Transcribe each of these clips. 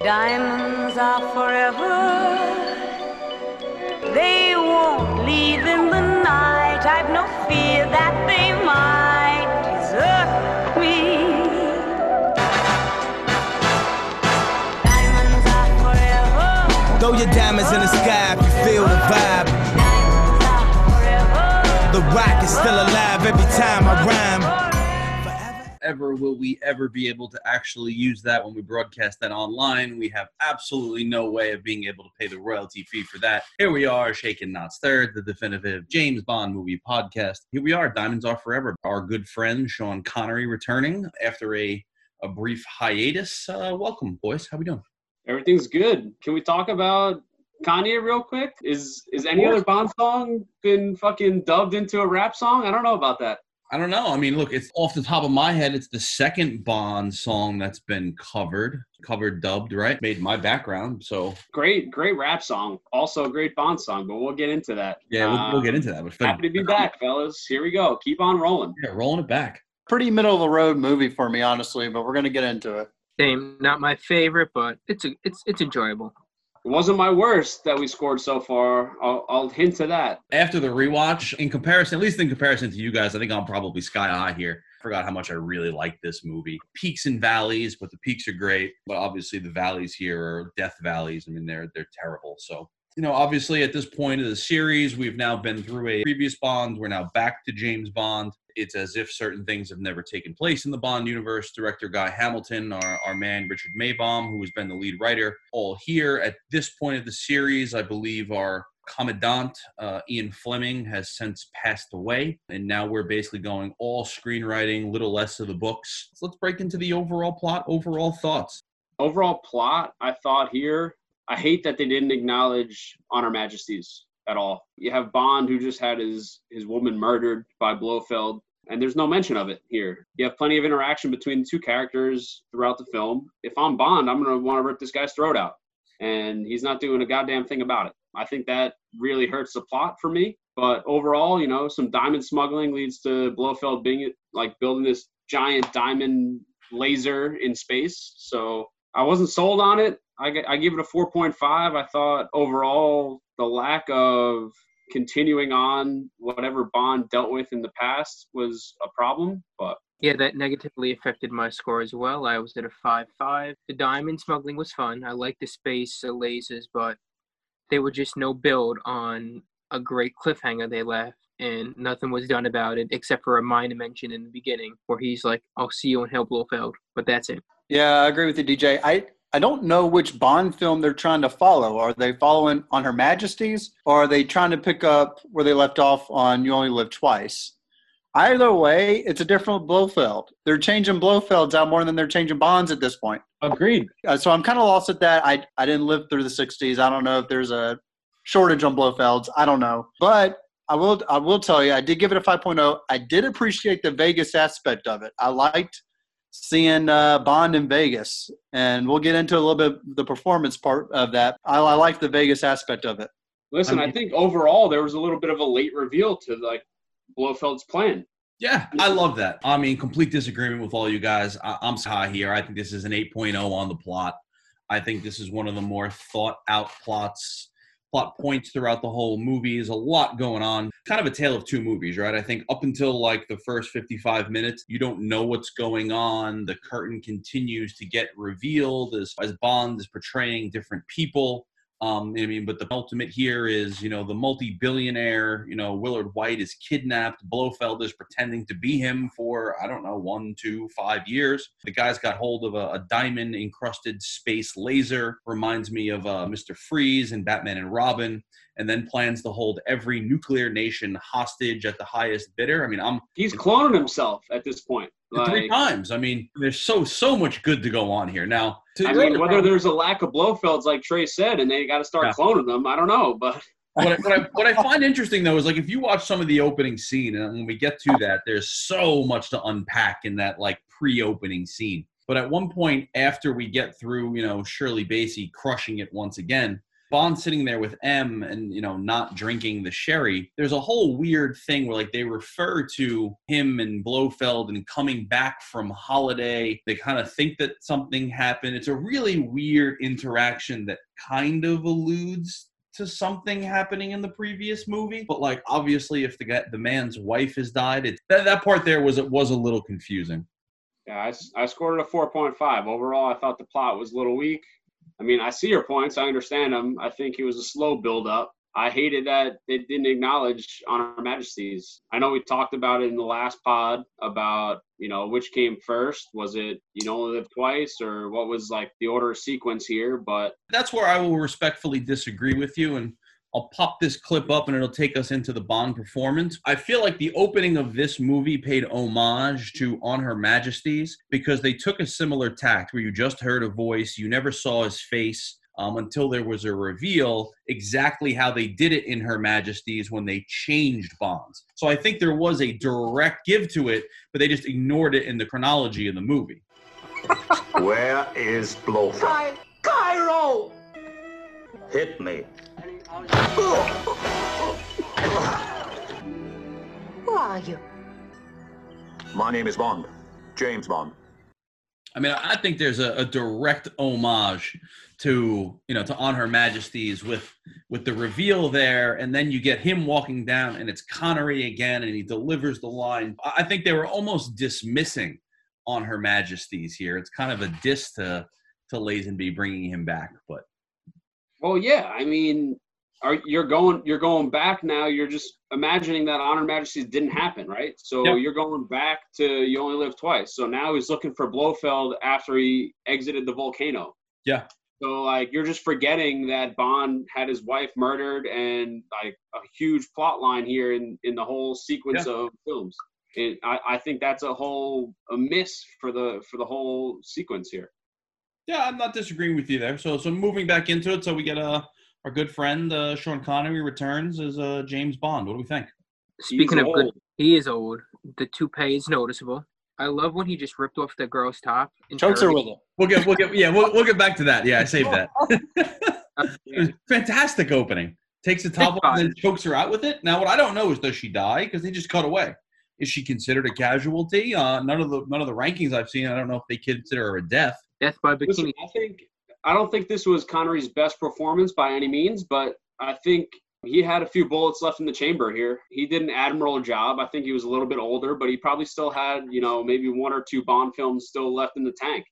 Diamonds are forever. They won't leave in the night. I've no fear that they might desert me. Diamonds are forever. Throw your diamonds in the sky if you feel the vibe. Diamonds are forever. The rock is still alive every time I rhyme. Ever will we ever be able to actually use that when we broadcast that online. We have absolutely no way of being able to pay the royalty fee for that. Here we are, Shaken Not Stirred, the definitive James Bond movie podcast. Here we are, Diamonds Are Forever. Our good friend Sean Connery returning after a, a brief hiatus. Uh, welcome, boys. How we doing? Everything's good. Can we talk about Kanye real quick? Is is any other Bond song been fucking dubbed into a rap song? I don't know about that. I don't know. I mean, look, it's off the top of my head. It's the second Bond song that's been covered, covered, dubbed, right? Made my background. So Great, great rap song. Also a great Bond song, but we'll get into that. yeah, we'll, we'll get into that. But Happy to be back, fellas. Here we go. Keep on rolling. Yeah, rolling it back. Pretty middle of the road movie for me, honestly, but we're gonna get into it. Same, not my favorite, but it's a, it's it's enjoyable. It wasn't my worst that we scored so far. I'll, I'll hint to that. After the rewatch, in comparison, at least in comparison to you guys, I think I'm probably sky high here. Forgot how much I really like this movie. Peaks and valleys, but the peaks are great. But obviously, the valleys here are death valleys. I mean, they're they're terrible. So you know, obviously, at this point of the series, we've now been through a previous Bond. We're now back to James Bond. It's as if certain things have never taken place in the Bond universe. Director Guy Hamilton, our, our man Richard Maibaum, who has been the lead writer, all here. At this point of the series, I believe our commandant, uh, Ian Fleming, has since passed away. And now we're basically going all screenwriting, little less of the books. So let's break into the overall plot, overall thoughts. Overall plot, I thought here, I hate that they didn't acknowledge Honor Majesties at all. You have Bond who just had his his woman murdered by Blofeld, and there's no mention of it here. You have plenty of interaction between the two characters throughout the film. If I'm Bond, I'm gonna want to rip this guy's throat out, and he's not doing a goddamn thing about it. I think that really hurts the plot for me. But overall, you know, some diamond smuggling leads to Blofeld being like building this giant diamond laser in space. So I wasn't sold on it. I, I give it a 4.5. I thought overall the lack of continuing on whatever Bond dealt with in the past was a problem. But Yeah, that negatively affected my score as well. I was at a five five. The diamond smuggling was fun. I liked the space uh, lasers, but they were just no build on a great cliffhanger they left, and nothing was done about it except for a minor mention in the beginning where he's like, "I'll see you in Hell Blofeld," but that's it. Yeah, I agree with you, DJ. I I don't know which Bond film they're trying to follow. Are they following on Her Majesty's, or are they trying to pick up where they left off on You Only Live Twice? Either way, it's a different Blofeld. They're changing Blofelds out more than they're changing Bonds at this point. agreed. Uh, so I'm kind of lost at that. I I didn't live through the '60s. I don't know if there's a shortage on Blofelds. I don't know, but I will I will tell you I did give it a 5.0. I did appreciate the Vegas aspect of it. I liked seeing uh, Bond in Vegas, and we'll get into a little bit the performance part of that. I, I like the Vegas aspect of it. Listen, I I, think overall there was a little bit of a late reveal to like Blofeld's plan. Yeah, I love that. I mean, complete disagreement with all you guys. I, I'm high here. I think this is an 8.0 on the plot. I think this is one of the more thought out plots, plot points throughout the whole movie. There's a lot going on. Kind of a tale of two movies, right? I think up until like the first 55 minutes, you don't know what's going on. The curtain continues to get revealed as, as Bond is portraying different people. Um, I mean, but the ultimate here is, you know, the multi-billionaire, you know, Willard Whyte is kidnapped. Blofeld is pretending to be him for, I don't know, one, two, five years. The guy's got hold of a, a diamond-encrusted space laser. Reminds me of uh, Mr. Freeze and Batman and Robin. And then plans to hold every nuclear nation hostage at the highest bidder. I mean, I'm He's cloning himself at this point. Three times. I mean, there's so so much good to go on here. Now, to I mean, whether problem- there's a lack of Blofelds, like Trey said, and they got to start Yeah. cloning them, I don't know. But what, I, what, I, what I find interesting though is like if you watch some of the opening scene and when we get to that there's so much to unpack in that like pre-opening scene but at one point after we get through you know shirley bassey crushing it once again Bond sitting there with M and you know not drinking the sherry. There's a whole weird thing where like they refer to him and Blofeld and coming back from holiday. They kind of think that something happened. It's a really weird interaction that kind of alludes to something happening in the previous movie. But like obviously, if the guy, the man's wife has died, it that, that part there was it was a little confusing. Yeah, I scored it a 4.5. Overall, I thought the plot was a little weak. I mean, I see your points. I understand them. I think it was a slow build up. I hated that they didn't acknowledge On Her Majesty's. I know we talked about it in the last pod about, you know, which came first. Was it, you know, live twice or what was like the order of sequence here? But That's where I will respectfully disagree with you and. I'll pop this clip up and it'll take us into the Bond performance. I feel like the opening of this movie paid homage to On Her Majesty's because they took a similar tact where you just heard a voice, you never saw his face um, until there was a reveal exactly how they did it in Her Majesty's when they changed Bonds. So I think there was a direct give to it, but they just ignored it in the chronology of the movie. Where is Blofeld? Cairo! Hit me. Who are you? My name is Bond. James Bond. I mean, I think there's a, a direct homage to you know to on Her Majesty's with with the reveal there, and then you get him walking down, and it's Connery again, and he delivers the line. I I think they were almost dismissing on Her Majesty's here. It's kind of a diss to to Lazenby bringing him back, but Well, yeah. I mean, are you're going you're going back now? You're just imagining that On Her Majesty's didn't happen, right? So Yep. you're going back to You Only Live Twice. So now he's looking for Blofeld after he exited the volcano. yeah, So like you're just forgetting that Bond had his wife murdered and like a huge plot line here in in the whole sequence of films. And I, I think that's a whole a miss for the for the whole sequence here. yeah, I'm not disagreeing with you there. So so moving back into it, so we get uh, our good friend uh, Sean Connery returns as uh, James Bond. What do we think? Speaking He's of good, old. he is old. The toupee is noticeable. I love when he just ripped off the girl's top. and Chokes her turned- with it. We'll get we'll get yeah we'll, we'll get back to that. Yeah, I saved that. It was fantastic opening. Takes the top off and then chokes her out with it. Now, what I don't know is does she die? Because they just cut away. Is she considered a casualty? Uh, none of the none of the rankings I've seen. I don't know if they consider her a death. Death by Listen, bikini. I think I don't think this was Connery's best performance by any means, but I think he had a few bullets left in the chamber here. He did an admirable job. I think he was a little bit older, but he probably still had, you know, maybe one or two Bond films still left in the tank.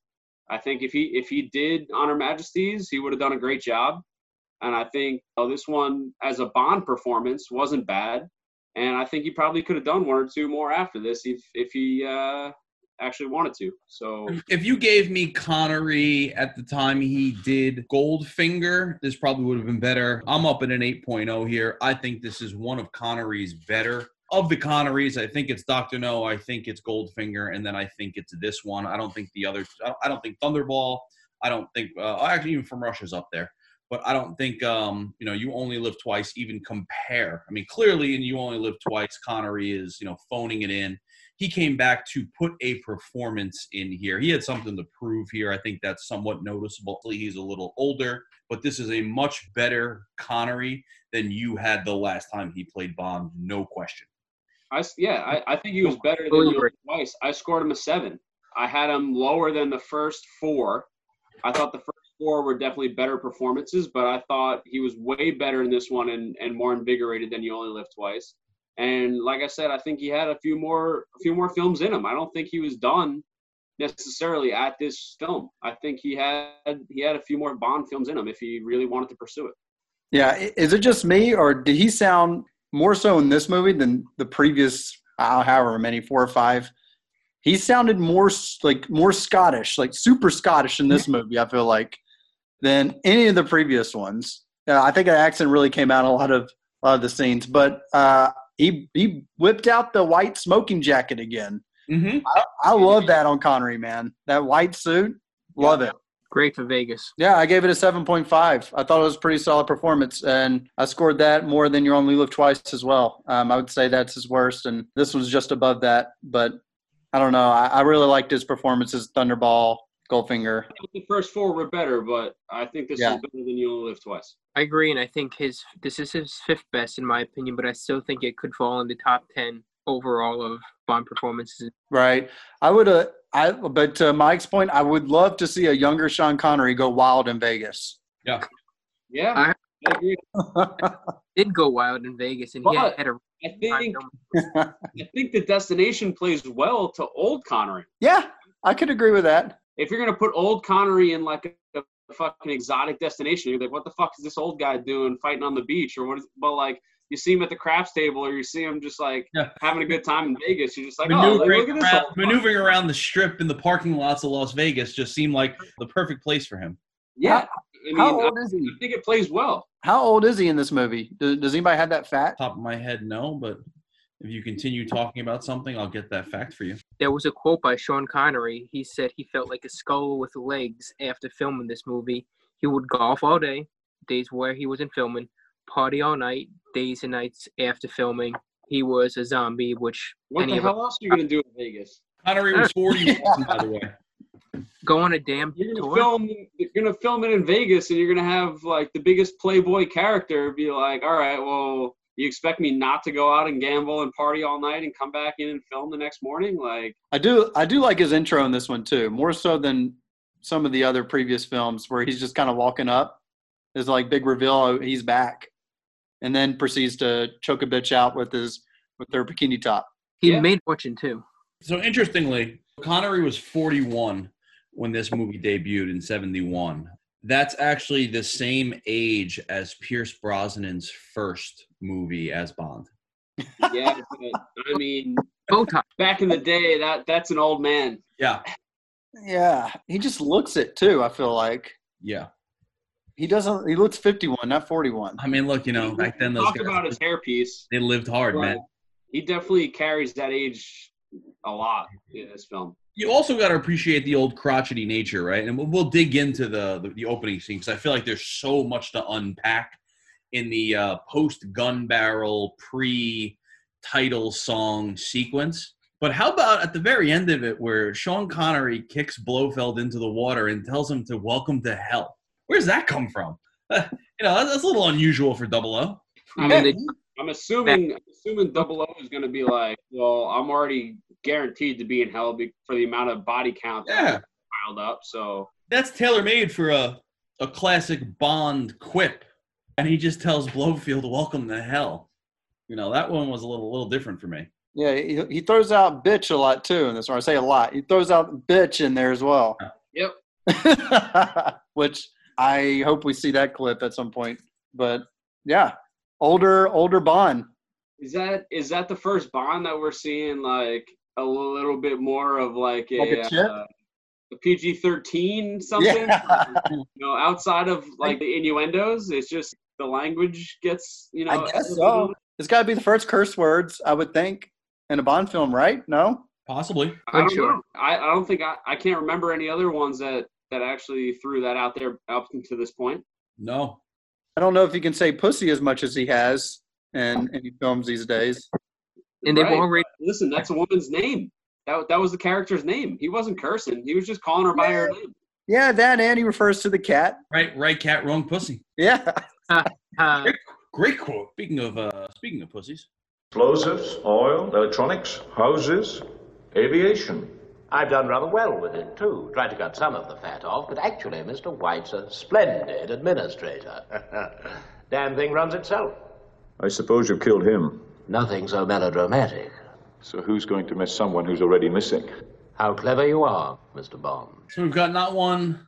I think if he if he did On Her Majesty's, he would have done a great job. And I think uh, this one, as a Bond performance, wasn't bad. And I think he probably could have done one or two more after this if if he uh, actually wanted to. So If you gave me Connery at the time he did Goldfinger, this probably would have been better. I'm up at an 8.0 here. I think this is one of Connery's better. Of the Connerys, I think it's Doctor No. I think it's Goldfinger, and then I think it's this one. I don't think the other. I don't- think Thunderball. I don't think. Uh, actually, even from Russia's up there, but I don't think. Um, you know, you only live twice. Even compare. I mean, clearly, in you only live twice. Connery is you know phoning it in he came back to put a performance in here. He had something to prove here. I think that's somewhat noticeable. He's a little older, but this is a much better Connery than you had the last time he played Bond, no question. I, yeah, I, I think he was better than Totally you twice. I scored him a seven. I had him lower than the first four. I thought the first four were definitely better performances, but I thought he was way better in this one and, and more invigorated than You Only Live Twice. And like I said, I think he had a few more a few more films in him. I don't think he was done necessarily at this film. I think he had he had a few more Bond films in him if he really wanted to pursue it. Yeah, is it just me, or did he sound more so in this movie than the previous, uh, however many, four or five? He sounded more like more Scottish, like super Scottish in this movie. I feel like than any of the previous ones. Uh, I think the accent really came out in a lot of a lot of the scenes, but uh, he he whipped out the white smoking jacket again. Mm-hmm. I, I love that on Connery, man. That white suit, love it. Great for Vegas. Yeah, I gave it a 7.5. I thought it was a pretty solid performance, and I scored that more than Your Only Live Twice as well. Um, I would say that's his worst, and this was just above that. But I don't know. I, I really liked his performance as Thunderball. Goldfinger. The first four were better, but I think this Yeah. is better than You Only Live Twice. I agree, and I think his this is his fifth best in my opinion, but I still think it could fall in the top ten overall of Bond performances. Right. I would. Uh, I. But to Mike's point, I would love to see a younger Sean Connery go wild in Vegas. Yeah, I- I agree. Did go wild in Vegas, and he But- had a I think. I think the destination plays well to old Connery. yeah, I could agree with that. If you're gonna put old Connery in like a, a fucking exotic destination, you're like, what the fuck is this old guy doing fighting on the beach or what is? But like you see him at the craps table or you see him just like Yeah. having a good time in Vegas, you're just like, oh, like, maneuvering, look at this around, maneuvering around the strip in the parking lots of Las Vegas just seemed like the perfect place for him. Yeah, I mean, How I, old is he? I think it plays well. How old is he in this movie? Does, does anybody have that fact? Top of my head, no, but if you continue talking about something, I'll get that fact for you. There was a quote by Sean Connery. He said he felt like a skull with legs after filming this movie. He would golf all day, days where he wasn't filming, party all night, days and nights after filming. He was a zombie, which What the hell else are you gonna do in Vegas? Connery was 41, by the way. go on a damn You're gonna tour. film. You're gonna film it in Vegas, and you're gonna have like the biggest Playboy character be like, "All right, well, you expect me not to go out and gamble and party all night and come back in and film the next morning?" Like, I do. I do like his intro in this one too, more so than some of the other previous films where he's just kind of walking up. There's like big reveal, oh, he's back, and then proceeds to choke a bitch out with his with their bikini top. He Yeah. made fortune too. So interestingly, Connery was 41 when this movie debuted in 71. That's actually the same age as Pierce Brosnan's first movie as Bond. yeah, but, I mean, Botox. back in the day, that that's an old man. Yeah, Yeah, he just looks it too. I feel like yeah. he doesn't. He looks 51, not 41. I mean, look, you know, back then those Talk guys, about his hairpiece. they lived hard, man. He definitely carries that age a lot in this film. You also got to appreciate the old crotchety nature, right? And we'll, we'll dig into the the, the opening scene because I feel like there's so much to unpack in the uh, post gun barrel pre title song sequence. But how about at the very end of it, where Sean Connery kicks Blofeld into the water and tells him to welcome to hell? Where's that come from? you know, that's, that's a little unusual for Double O. I mean, they, I'm assuming I'm assuming Double O is going to be like, well, I'm already guaranteed to be in hell for the amount of body count that Yeah, piled up. So that's tailor made for a a classic Bond quip, and he just tells Blofeld, "Welcome to hell." You know, that one was a little little different for me. Yeah, he, he throws out bitch a lot too in this one. I say a lot. He throws out bitch in there as well. yep, Which I hope we see that clip at some point. But yeah, older older Bond. is that is that the first Bond that we're seeing like a little bit more of like a, Like a chip? uh, a PG-13 something? Yeah. You know, outside of like the innuendos, it's just the language gets you know. I guess so. It's got to be the first curse words, I would think, in a Bond film, right? No? Possibly. I don't Unsure. know. I, I don't think I, I can't remember any other ones that that actually threw that out there up to this point. No. I don't know if you can say pussy as much as he has in any films these days. And they've Right. already Listen, that's a woman's name. That that was the character's name. He wasn't cursing. He was just calling her by her name. Yeah, that and he refers to the cat. Right, right, cat, wrong pussy. Yeah. uh, Great quote. Speaking of uh speaking of pussies. Explosives, oil, electronics, houses, aviation. I've done rather well with it, too. Tried to cut some of the fat off, but actually, Mr. White's a splendid administrator. Damn thing runs itself. I suppose you've killed him. Nothing so melodramatic. So who's going to miss someone who's already missing? How clever you are, Mr. Bond. So we've got not one,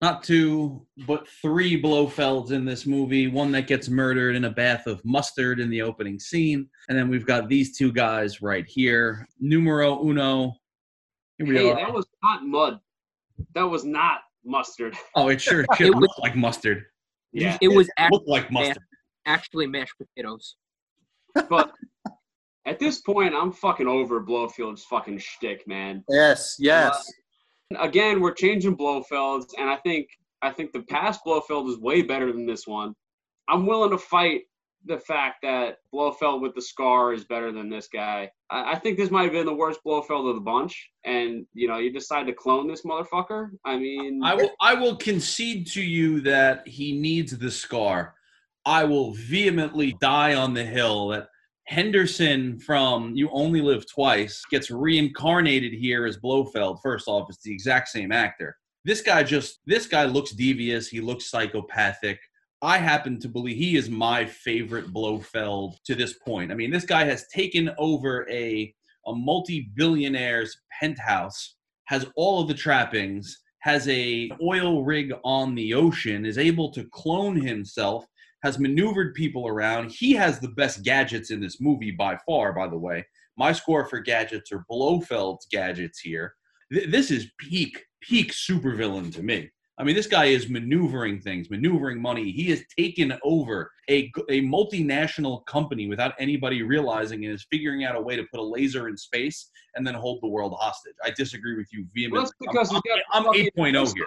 not two, but three Blofelds in this movie. One that gets murdered in a bath of mustard in the opening scene. And then we've got these two guys right here. Numero uno. Here we Hey, are. that was not mud. That was not mustard. Oh, it sure should It was- look like mustard. Yeah. it was It looked like mustard. actually mashed potatoes. But at this point, I'm fucking over Blofeld's fucking shtick, man. Yes, uh, yes. Again, we're changing Blofelds, and I think I think the past Blofeld is way better than this one. I'm willing to fight the fact that Blofeld with the scar is better than this guy. I, I think this might have been the worst Blofeld of the bunch. And you know, you decide to clone this motherfucker. I mean, I will I will concede to you that he needs the scar. I will vehemently die on the hill that Henderson from You Only Live Twice gets reincarnated here as Blofeld. First off, it's the exact same actor. This guy just this guy looks devious, he looks psychopathic. I happen to believe he is my favorite Blofeld to this point. I mean, this guy has taken over a a multi-billionaire's penthouse, has all of the trappings, has a oil rig on the ocean, is able to clone himself, has maneuvered people around. He has the best gadgets in this movie by far, by the way. My score for gadgets are Blofeld's gadgets here. Th- this is peak, peak supervillain to me. I mean, this guy is maneuvering things, maneuvering money. He has taken over a, a multinational company without anybody realizing and is figuring out a way to put a laser in space and then hold the world hostage. I disagree with you vehemently. Well, that's because I'm, I'm, oh I'm 8.0 here.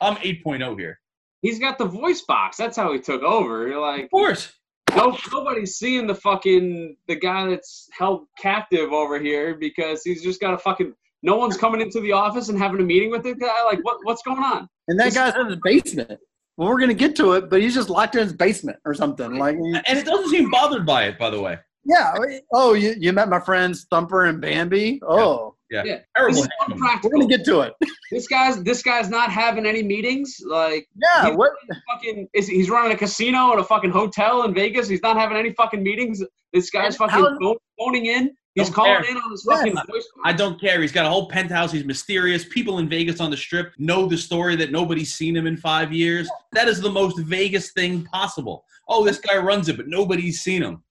I'm 8.0 here. He's got the voice box. That's how he took over. You're like, Of course. no, nobody's seeing the fucking the guy that's held captive over here because he's just got a fucking. No one's coming into the office and having a meeting with the guy. Like, what what's going on? And that guy's in his basement. Well, we're gonna get to it, but he's just locked in his basement or something. Like, And it doesn't seem bothered by it, by the way. yeah. Oh, you, you met my friends Thumper and Bambi. Oh, Yeah. Yeah, Terrible. This is hangman. we're gonna get to it. This guy's this guy's not having any meetings. Like, Yeah. He's What? fucking is he's running a casino and a fucking hotel in Vegas. He's not having any fucking meetings. This guy's And fucking how- phoning in. He's Don't calling care. in on his Yeah. fucking voice. I don't care. He's got a whole penthouse. He's mysterious. People in Vegas on the strip know the story that nobody's seen him in five years. That is the most Vegas thing possible. Oh, this guy runs it, but nobody's seen him.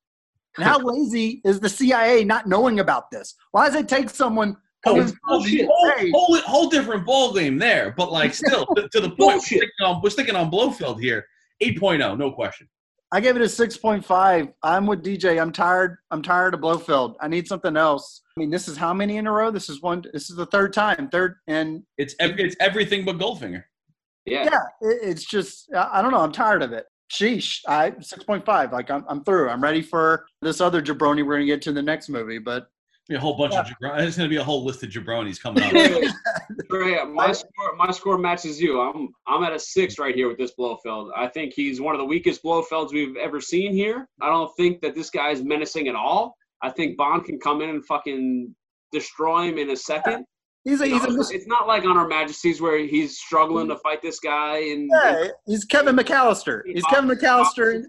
And how lazy is the CIA not knowing about this? Why does it take someone Oh, coming oh, whole, whole, whole, whole different ball game there, but like still to, to the point. We're Bullshit. sticking, on, we're sticking on Blofeld here. 8.0, no question. I gave it a six point five. I'm with DJ. I'm tired. I'm tired of Blofeld. I need something else. I mean, this is how many in a row? This is one. This is the third time. Third, and It's ev- it's everything but Goldfinger. Yeah. yeah, it, it's just I I don't know. I'm tired of it. Sheesh. I six point five. Like I'm, I'm through. I'm ready for this other jabroni we're gonna get to in the next movie. But Be a whole bunch of jabron- There's going to be a whole list of jabronis coming up. Trey, Trey, my score, my score matches you. I'm, I'm at a six right here with this Blofeld. I think he's one of the weakest Blofelds we've ever seen here. I don't think that this guy is menacing at all. I think Bond can come in and fucking destroy him in a second. he's a You he's know, a it's, it's not like on Her Majesty's where he's struggling to fight this guy and, yeah, he's Kevin McAllister. He's Kevin McAllister.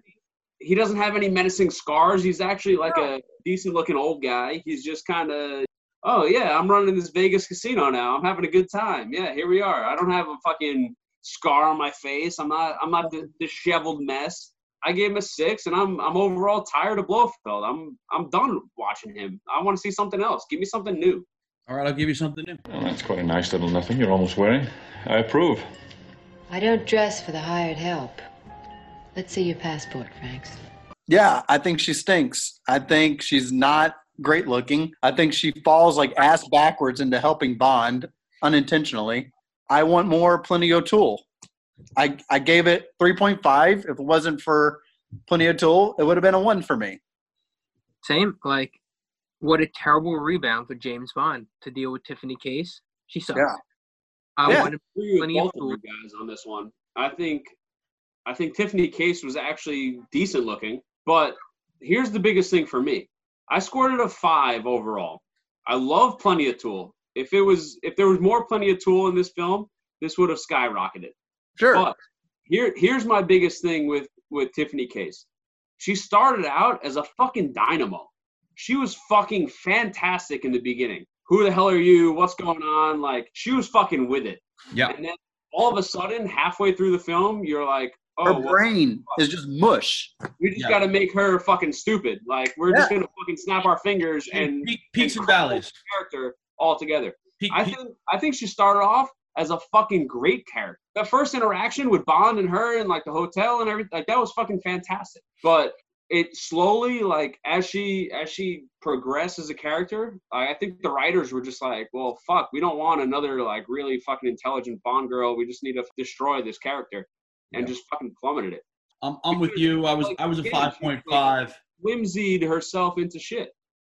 He doesn't have any menacing scars. He's actually like a decent looking old guy. He's just kind of, oh yeah, I'm running this Vegas casino now. I'm having a good time. Yeah, here we are. I don't have a fucking scar on my face. I'm not. I'm not the disheveled mess. I gave him a six, and I'm I'm overall tired of Blofeld. I'm I'm done watching him. I want to see something else. Give me something new. All right, I'll give you something new. Well, that's quite a nice little nothing you're almost wearing. I approve. I don't dress for the hired help. Let's see your passport, Franks. Yeah, I think she stinks. I think she's not great looking. I think she falls like ass backwards into helping Bond unintentionally. I want more Plenty O'Toole. I I gave it 3.5. If it wasn't for Plenty O'Toole, it would have been a one for me. Same. Like, what a terrible rebound for James Bond to deal with Tiffany Case. She sucks. Yeah. I Yeah. wanted agree with Plenty of both of you guys on this one. I think I think Tiffany Case was actually decent looking, but here's the biggest thing for me. I scored it a five overall. I love Plenty O'Toole. If it was if there was more Plenty O'Toole in this film, this would have skyrocketed. Sure. But here here's my biggest thing with with Tiffany Case. She started out as a fucking dynamo. She was fucking fantastic in the beginning. Who the hell are you? What's going on? Like she was fucking with it. Yeah. And then all of a sudden, halfway through the film, you're like, oh, Her well, brain is just mush. we just Yeah. got to make her fucking stupid. Like we're just gonna fucking snap our fingers and peaks and and valleys. character altogether. Peak, I peak- think I think she started off as a fucking great character. The first interaction with Bond and her and like the hotel and everything, like that was fucking fantastic. But it slowly, like as she as she progressed as a character, I I think the writers were just like, well, fuck, we don't want another like really fucking intelligent Bond girl. We just need to destroy this character, and Yeah. just fucking plummeted it. I'm, I'm with you. I was I was a five point five. Whimsied herself into shit.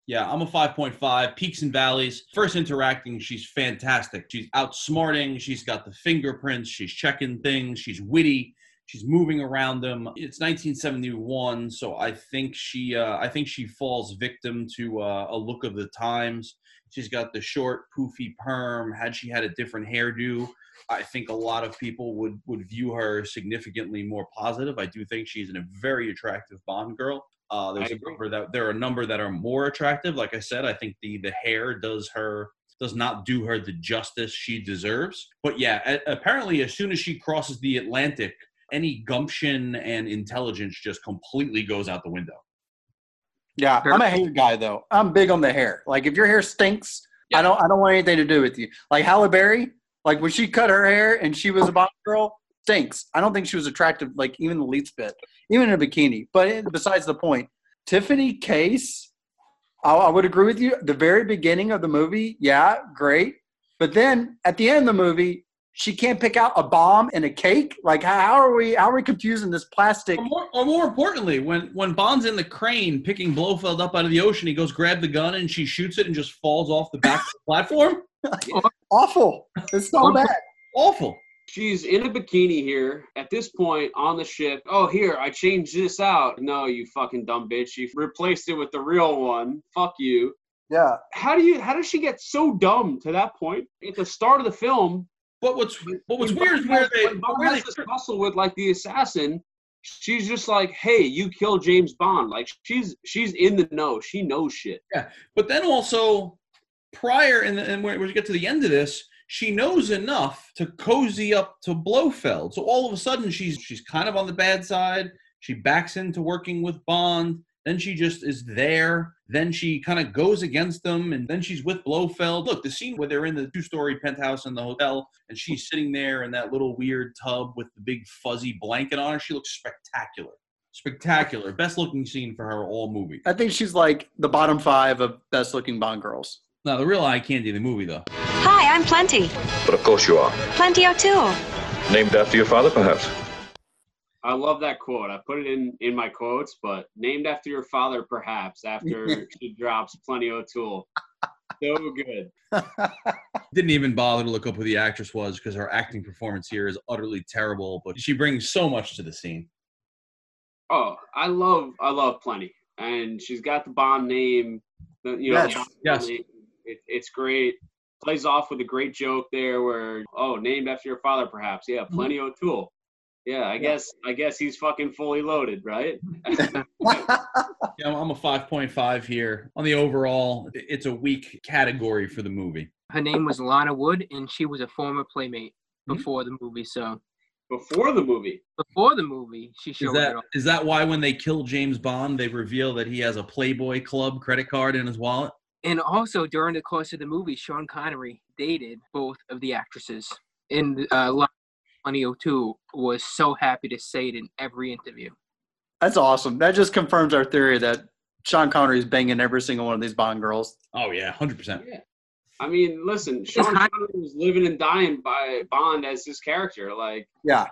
Yeah, I'm a 5.5. Peaks and valleys. First interacting, she's fantastic. She's outsmarting. She's got the fingerprints. She's checking things. She's witty. She's moving around them. It's 1971, so I think she, uh, I think she falls victim to uh, a look of the times. She's got the short, poofy perm. Had she had a different hairdo, I think a lot of people would would view her significantly more positive. I do think she's in a very attractive Bond girl. Uh, there's a number that there are a number that are more attractive. Like I said, I think the the hair does her does not do her the justice she deserves. But yeah, apparently as soon as she crosses the Atlantic, any gumption and intelligence just completely goes out the window. Yeah, I'm a hair guy though. I'm big on the hair. Like if your hair stinks, I don't I don't want anything to do with you. Like Halle Berry, like when she cut her hair and she was a Bond girl, stinks. I don't think she was attractive, like even the least bit, even in a bikini. But besides the point, Tiffany Case, I, I would agree with you. The very beginning of the movie, yeah, great. But then at the end of the movie, she can't pick out a bomb and a cake. Like how, how are we? How are we confusing this plastic? Or more, or more importantly, when when Bond's in the crane picking Blofeld up out of the ocean, he goes grab the gun and she shoots it and just falls off the back of the platform. Awful. It's so bad. Awful. She's in a bikini here at this point on the ship. Oh, here, I changed this out. No, you fucking dumb bitch. You replaced it with the real one. Fuck you. Yeah. How do you how does she get so dumb to that point? At the start of the film. But what's what was when weird is where they where has they this hustle with like the assassin. She's just like, hey, you killed James Bond. Like she's she's in the know. She knows shit. Yeah, but then also prior, and, and when we get to the end of this, she knows enough to cozy up to Blofeld. So all of a sudden, she's she's kind of on the bad side. She backs into working with Bond. Then she just is there. Then she kind of goes against them, and then she's with Blofeld. Look, the scene where they're in the two-story penthouse in the hotel, and she's sitting there in that little weird tub with the big fuzzy blanket on her. She looks spectacular, spectacular. Best-looking scene for her all movie. I think she's like the bottom five of best looking Bond girls. Now the real eye candy of the movie, though. Hi, I'm Plenty. But of course you are. Plenty O'Toole. Named after your father, perhaps? I love that quote. I put it in in my quotes, but named after your father, perhaps. After she drops plenty O'Toole. So good. Didn't even bother to look up who the actress was because her acting performance here is utterly terrible, but she brings so much to the scene. Oh, I love I love plenty, and she's got the Bond name. the- You know, Yes, yes. name. It, it's great. Plays off with a great joke there, where oh, named after your father, perhaps. Yeah, Mm-hmm. plenty O'Toole. Yeah, I guess I guess he's fucking fully loaded, right? Yeah, I'm a 5.5 here. On the overall, it's a weak category for the movie. Her name was Lana Wood, and she was a former playmate Hmm? before the movie. So Before the movie. before the movie, she Is showed that it off. is that why when they kill James Bond, they reveal that he has a Playboy Club credit card in his wallet? And also during the course of the movie, Sean Connery dated both of the actresses. And uh, Lonnie O'Toole was so happy to say it in every interview. That's awesome. That just confirms our theory that Sean Connery is banging every single one of these Bond girls. Oh yeah, hundred percent. Yeah. I mean, listen, Sean Connery was living and dying by Bond as his character. Like Yeah.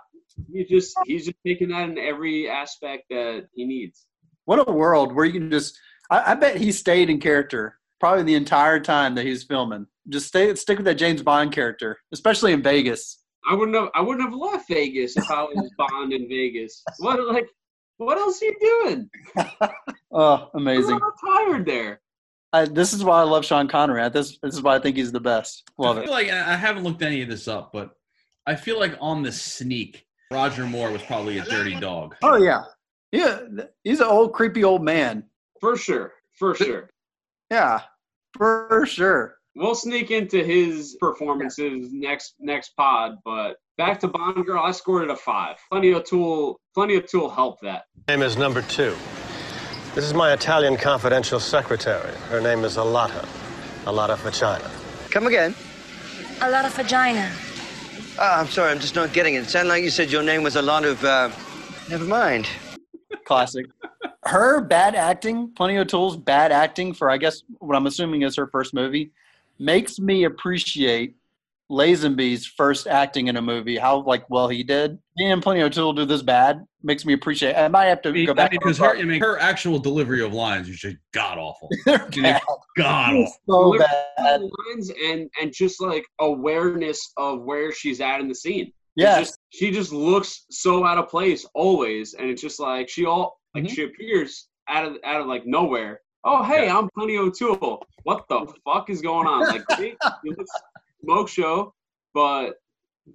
he just he's just taking that in every aspect that he needs. What a world where you can just. I, I bet he stayed in character probably the entire time that he was filming. Just stay stick with that James Bond character, especially in Vegas. I wouldn't have I wouldn't have left Vegas if I was Bond in Vegas. What like what else are you doing? Oh, amazing! I'm amazing! tired there. I, this is why I love Sean Connery. I, this this is why I think he's the best. Love I it. like I I haven't looked any of this up, but I feel like on the sneak, Roger Moore was probably a dirty dog. Oh yeah, yeah. He's an old creepy old man. For sure. For sure. Yeah, for sure. We'll sneak into his performances next next pod, but back to Bond Girl, I scored it a five. Plenty of tool Plenty O'Toole help that. Name is number two. This is my Italian confidential secretary. Her name is Alotta. Alotta Fagina. Come again? A lot of vagina. Ah, I'm sorry, I'm just not getting it. It sounded like you said your name was a lot of, uh, never mind. Classic. Her bad acting, Plenty O'Toole's, bad acting for I guess what I'm assuming is her first movie, makes me appreciate Lazenby's first acting in a movie, how like well he did. Seeing Plenty O'Toole do this bad makes me appreciate. I might have to I go back because her, I mean, her actual delivery of lines is just god awful. bad. God awful. so bad. lines and and just like awareness of where she's at in the scene. It's Yes. she just looks so out of place always, and it's just like she all like Mm-hmm. she appears out of out of like nowhere. Oh hey, I'm Plenty O'Toole. What the fuck is going on? Like smoke show, but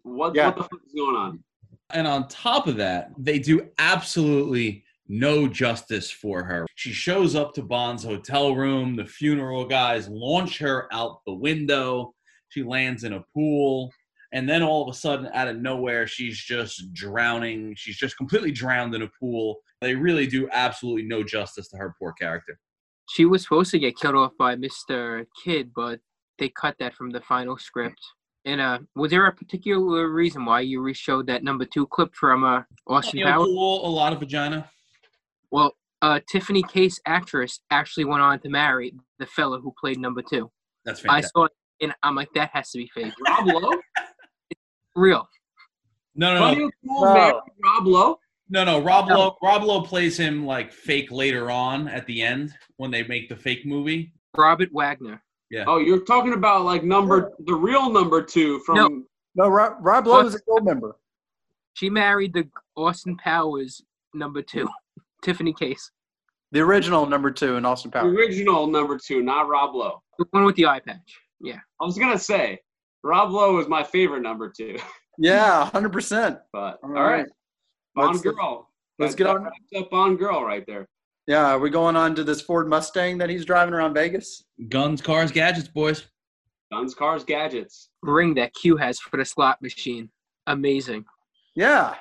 what Yeah. what the fuck is going on? And on top of that, they do absolutely no justice for her. She shows up to Bond's hotel room. The funeral guys launch her out the window. She lands in a pool. And then all of a sudden, out of nowhere, she's just drowning. She's just completely drowned in a pool. They really do absolutely no justice to her poor character. She was supposed to get killed off by Mr. Kidd, but they cut that from the final script. And uh, was there a particular reason why you re-showed that number two clip from uh, Austin Powers? pool, a lot of vagina. Well, uh, Tiffany Case actress actually went on to marry the fellow who played number two. That's right. I saw it, and I'm like, that has to be fake. Rob Lowe? Real. No, no, Plenty no. O'Toole married Rob Lowe. No, no. Rob No. Lowe. Rob Lowe plays him like fake later on at the end when they make the fake movie. Robert Wagner. Yeah. Oh, you're talking about like number the real number two from No. No, Rob, Rob Lowe is a gold member. She married the Austin Powers number two, Tiffany Case. The original number two in Austin the Powers. original number two, not Rob Lowe. The one with the eye patch. Yeah. I was gonna say Rob Lowe is my favorite number two, Yeah, hundred percent. but All all right, right. Bond Let's- girl. let's That- get that on- wraps up Bond girl right there. Yeah, are we going on to this Ford Mustang that he's driving around Vegas? Guns, cars, gadgets, boys. Guns, cars, gadgets. Ring that Q has for the slot machine. Amazing. Yeah,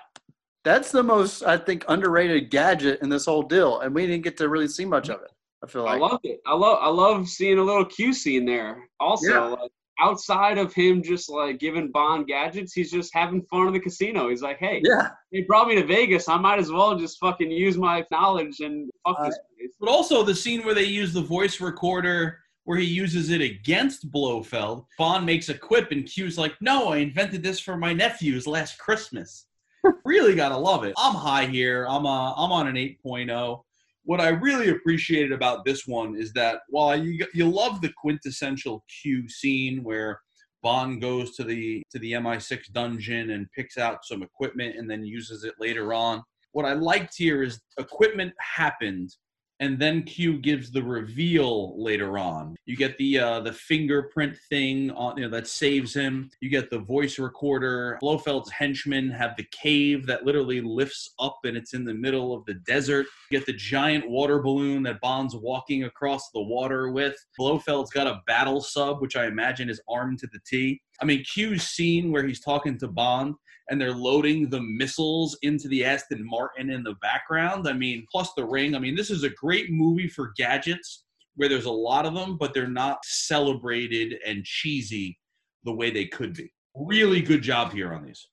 that's the most I think underrated gadget in this whole deal, and we didn't get to really see much of it. I feel like I love it. I love I love seeing a little Q scene there. Also, Yeah. like outside of him just like giving Bond gadgets, he's just having fun in the casino. He's like, hey, Yeah, they brought me to Vegas. I might as well just fucking use my knowledge and fuck Uh, this place. But also the scene where they use the voice recorder where he uses it against Blofeld. Bond makes a quip and Q's like, "No, I invented this for my nephews last Christmas." really gotta love it. I'm high here. I'm uh, I'm on an 8.0. What I really appreciated about this one is that while you you love the quintessential Q scene where Bond goes to the to the MI6 dungeon and picks out some equipment and then uses it later on. What I liked here is equipment happened and then Q gives the reveal later on. You get the uh, the fingerprint thing on you know that saves him. You get the voice recorder. Blofeld's henchmen have the cave that literally lifts up and it's in the middle of the desert. You get the giant water balloon that Bond's walking across the water with. Blofeld's got a battle sub, which I imagine is armed to the T. I mean, Q's scene where he's talking to Bond and they're loading the missiles into the Aston Martin in the background. I mean, plus the ring. I mean, this is a great movie for gadgets where there's a lot of them, but they're not celebrated and cheesy the way they could be. Really good job here on these.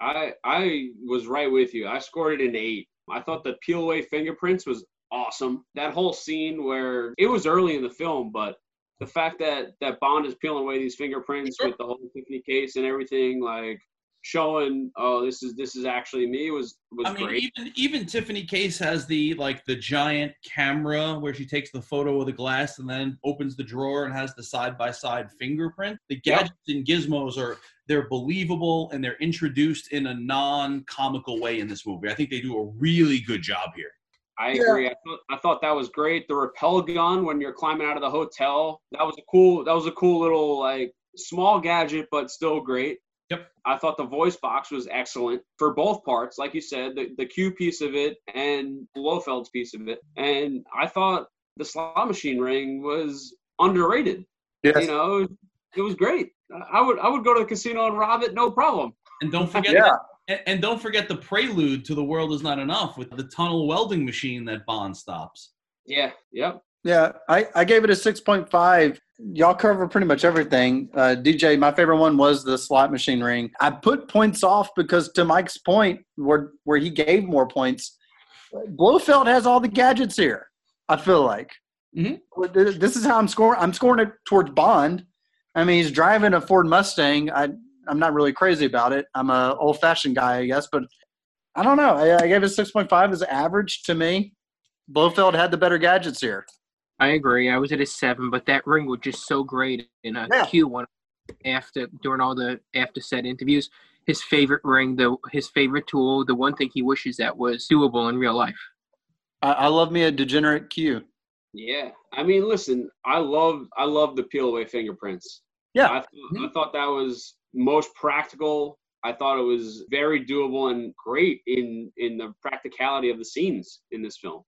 I I was right with you. I scored it an eight. I thought the peel away fingerprints was awesome. That whole scene where it was early in the film, but the fact that that Bond is peeling away these fingerprints with the whole Tiffany case and everything, like showing, oh, this is this is actually me was was I mean, great. even even Tiffany Case has the like the giant camera where she takes the photo of the glass and then opens the drawer and has the side by side fingerprint. The Yep. gadgets and gizmos are they're believable and they're introduced in a non comical way in this movie. I think they do a really good job here. I Yeah. agree. I thought, I thought that was great. The rappel gun when you're climbing out of the hotel, that was a cool. That was a cool little like small gadget, but still great. Yep. I thought the voice box was excellent for both parts, like you said, the the Q piece of it and Blofeld's piece of it. And I thought the slot machine ring was underrated. Yes. You know, it was great. I would I would go to the casino and rob it, no problem. And don't forget Yeah. and, and don't forget the prelude to the world is not enough with the tunnel welding machine that Bond stops. Yeah. Yep. Yeah, I, I gave it a 6.5. Y'all cover pretty much everything. Uh, DJ, my favorite one was the slot machine ring. I put points off because, to Mike's point, where, where he gave more points, Blofeld has all the gadgets here, I feel like. Mhm. This is how I'm scoring. I'm scoring it towards Bond I mean, he's driving a Ford Mustang. I I'm not really crazy about it. I'm a old fashioned guy, I guess, but I don't know. I, I gave it six point five as average to me. Blofeld had the better gadgets here. I agree. I was at a seven, but that ring was just so great in a Yeah. Q one after during all the after set interviews. His favorite ring, the his favorite tool, the one thing he wishes that was doable in real life. I, I love me a degenerate Q. Yeah, I mean, listen, I love I love the peel away fingerprints. Yeah. I, th- I thought that was most practical. I thought it was very doable and great in in the practicality of the scenes in this film.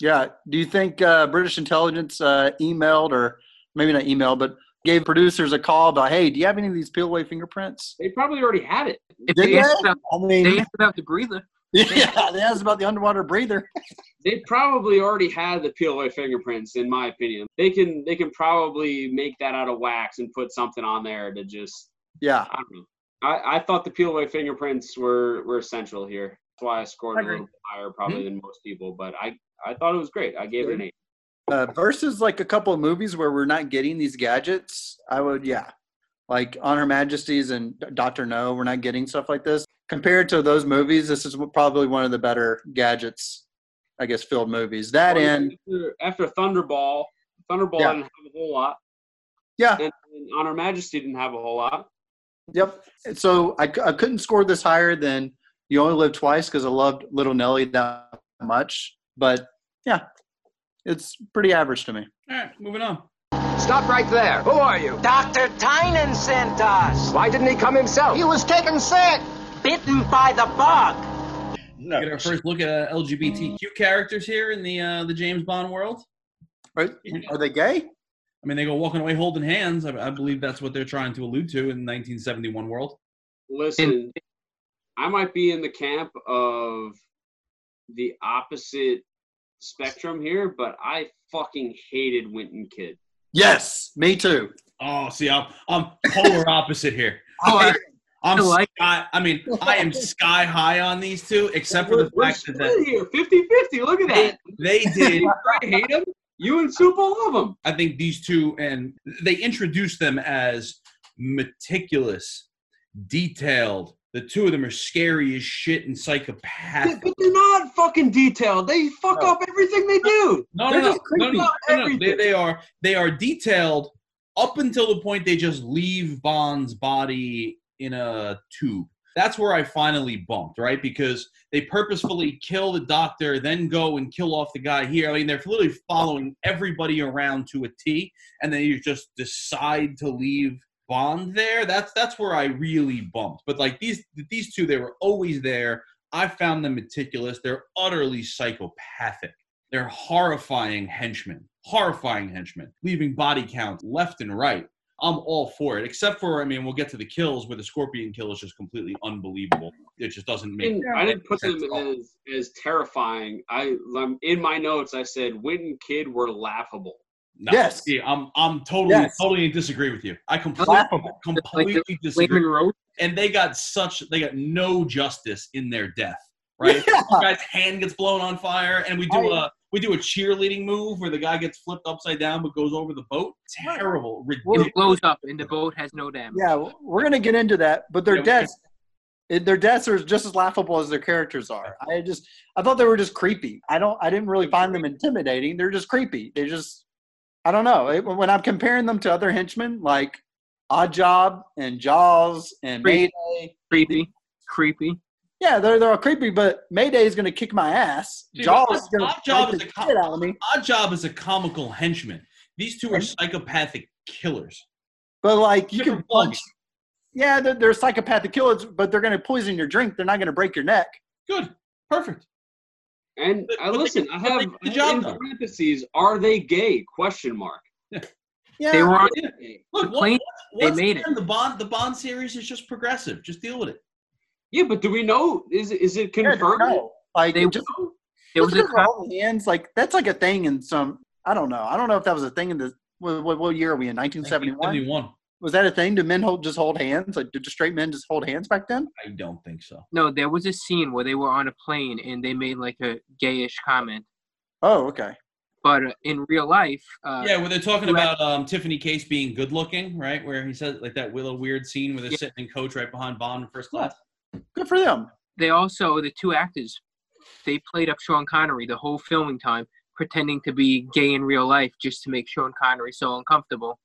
Yeah. Do you think uh, British intelligence uh, emailed or maybe not emailed, but gave producers a call about, hey, do you have any of these peel away fingerprints? They probably already had it. If Did they, they? asked about, I mean, they asked about the breather. yeah, they asked about the underwater breather. They probably already had the peel away fingerprints, in my opinion. They can they can probably make that out of wax and put something on there to just Yeah. I don't know. I, I thought the peel away fingerprints were were essential here. That's why I scored I a little higher probably than most people. But I I thought it was great. I gave it an eight. Uh, versus like a couple of movies where we're not getting these gadgets, I would, yeah. Like On Her Majesty's and Doctor No, we're not getting stuff like this. Compared to those movies, this is probably one of the better gadgets, I guess, filled movies. That Well, and after, after Thunderball, Thunderball Yeah. didn't have a whole lot. Yeah. And, and On Her Majesty didn't have a whole lot. Yep. So I couldn't score this higher than You Only Live Twice because I loved Little Nelly that much. But yeah, it's pretty average to me. All right, moving on. Stop right there. Who are you? Dr. Tynan sent us. Why didn't he come himself? He was taken sick. Bitten by the bug. No. Get our first look at uh, LGBTQ characters here in the uh, the James Bond world. Right? Are they gay? I mean, they go walking away holding hands. I, I believe that's what they're trying to allude to in 1971 world. Listen, I might be in the camp of the opposite spectrum here, but I fucking hated Wint and Kidd. Yes, me too. Oh, see, I'm I'm polar opposite here. Oh, I- I'm I like- sky. I mean, I am sky high on these two, except for the We're fact that split here, 50-50. Look at that. they did. I hate them. You and Super love them. I think these two, and they introduced them as meticulous, detailed. The two of them are scary as shit and Yeah, psychopathic. but they're not fucking detailed. They fuck up everything they do. No, They're no, no, just no, no, no, no. They, they are they are detailed up until the point they just leave Bond's body in a tube. That's where I finally bumped, right? Because they purposefully kill the doctor, then go and kill off the guy here. I mean, they're literally following everybody around to a T, and then you just decide to leave Bond there. That's that's where I really bumped. But like these these two, they were always there. I found them meticulous. They're utterly psychopathic. They're horrifying henchmen, horrifying henchmen, leaving body counts left and right. I'm all for it, except for, I mean, we'll get to the kills where the scorpion kill is just completely unbelievable. It just doesn't make I didn't put them as, as terrifying. I um, in my notes I said Wint and Kidd were laughable. No, Yes. see, I'm I'm totally Yes. totally disagree with you. I completely completely Like disagree. And they got such they got no justice in their death. Right? Yeah. The guy's hand gets blown on fire, and we do a we do a cheerleading move where the guy gets flipped upside down but goes over the boat. Terrible, ridiculous. It blows up and the boat has no damage. Yeah, we're gonna get into that, but their Yeah, deaths, it- their deaths are just as laughable as their characters are. I just, I thought they were just creepy. I don't, I didn't really find them intimidating. They're just creepy. They just, I don't know. It- when I'm comparing them to other henchmen like Oddjob and Jaws and Creepy. Mayday, Creepy. Creepy. yeah, they're they're all creepy. But Mayday is gonna kick my ass. Dude, Jaws is gonna Oddjob is the a com- out of me. Oddjob is a comical henchman. These two are psychopathic killers. But like you can Different bugs. punch. Yeah, they're, they're psychopathic killers, but they're gonna poison your drink. They're not gonna break your neck. Good, perfect. And But- I but they- listen. I have the I have job, in though. parentheses. Are they gay? Question mark. Yeah, They were on Yeah. Look, the plane. once they made again, The Bond, the Bond series is just progressive. Just deal with it. Yeah, but do we know? Is it- is it Yeah, confirmed? no. Like They- just, There was just a because hands, like that's like a thing in some. I don't know. I don't know if that was a thing in the. What, what, what year are we in? 1971. 71. Was that a thing? Do men hold just hold hands? Like did straight men just hold hands back then? I don't think so. no. There was a scene where they were on a plane and they made like a gayish comment. Oh, okay. But uh, in real life, uh, yeah, where they're talking Right. about um, Tiffany Case being good looking, right? Where he says like that little weird scene where they're Yeah. sitting in coach right behind Bond in first class. Good for them. they also the two actors they played up Sean Connery the whole filming time, pretending to be gay in real life just to make Sean Connery so uncomfortable.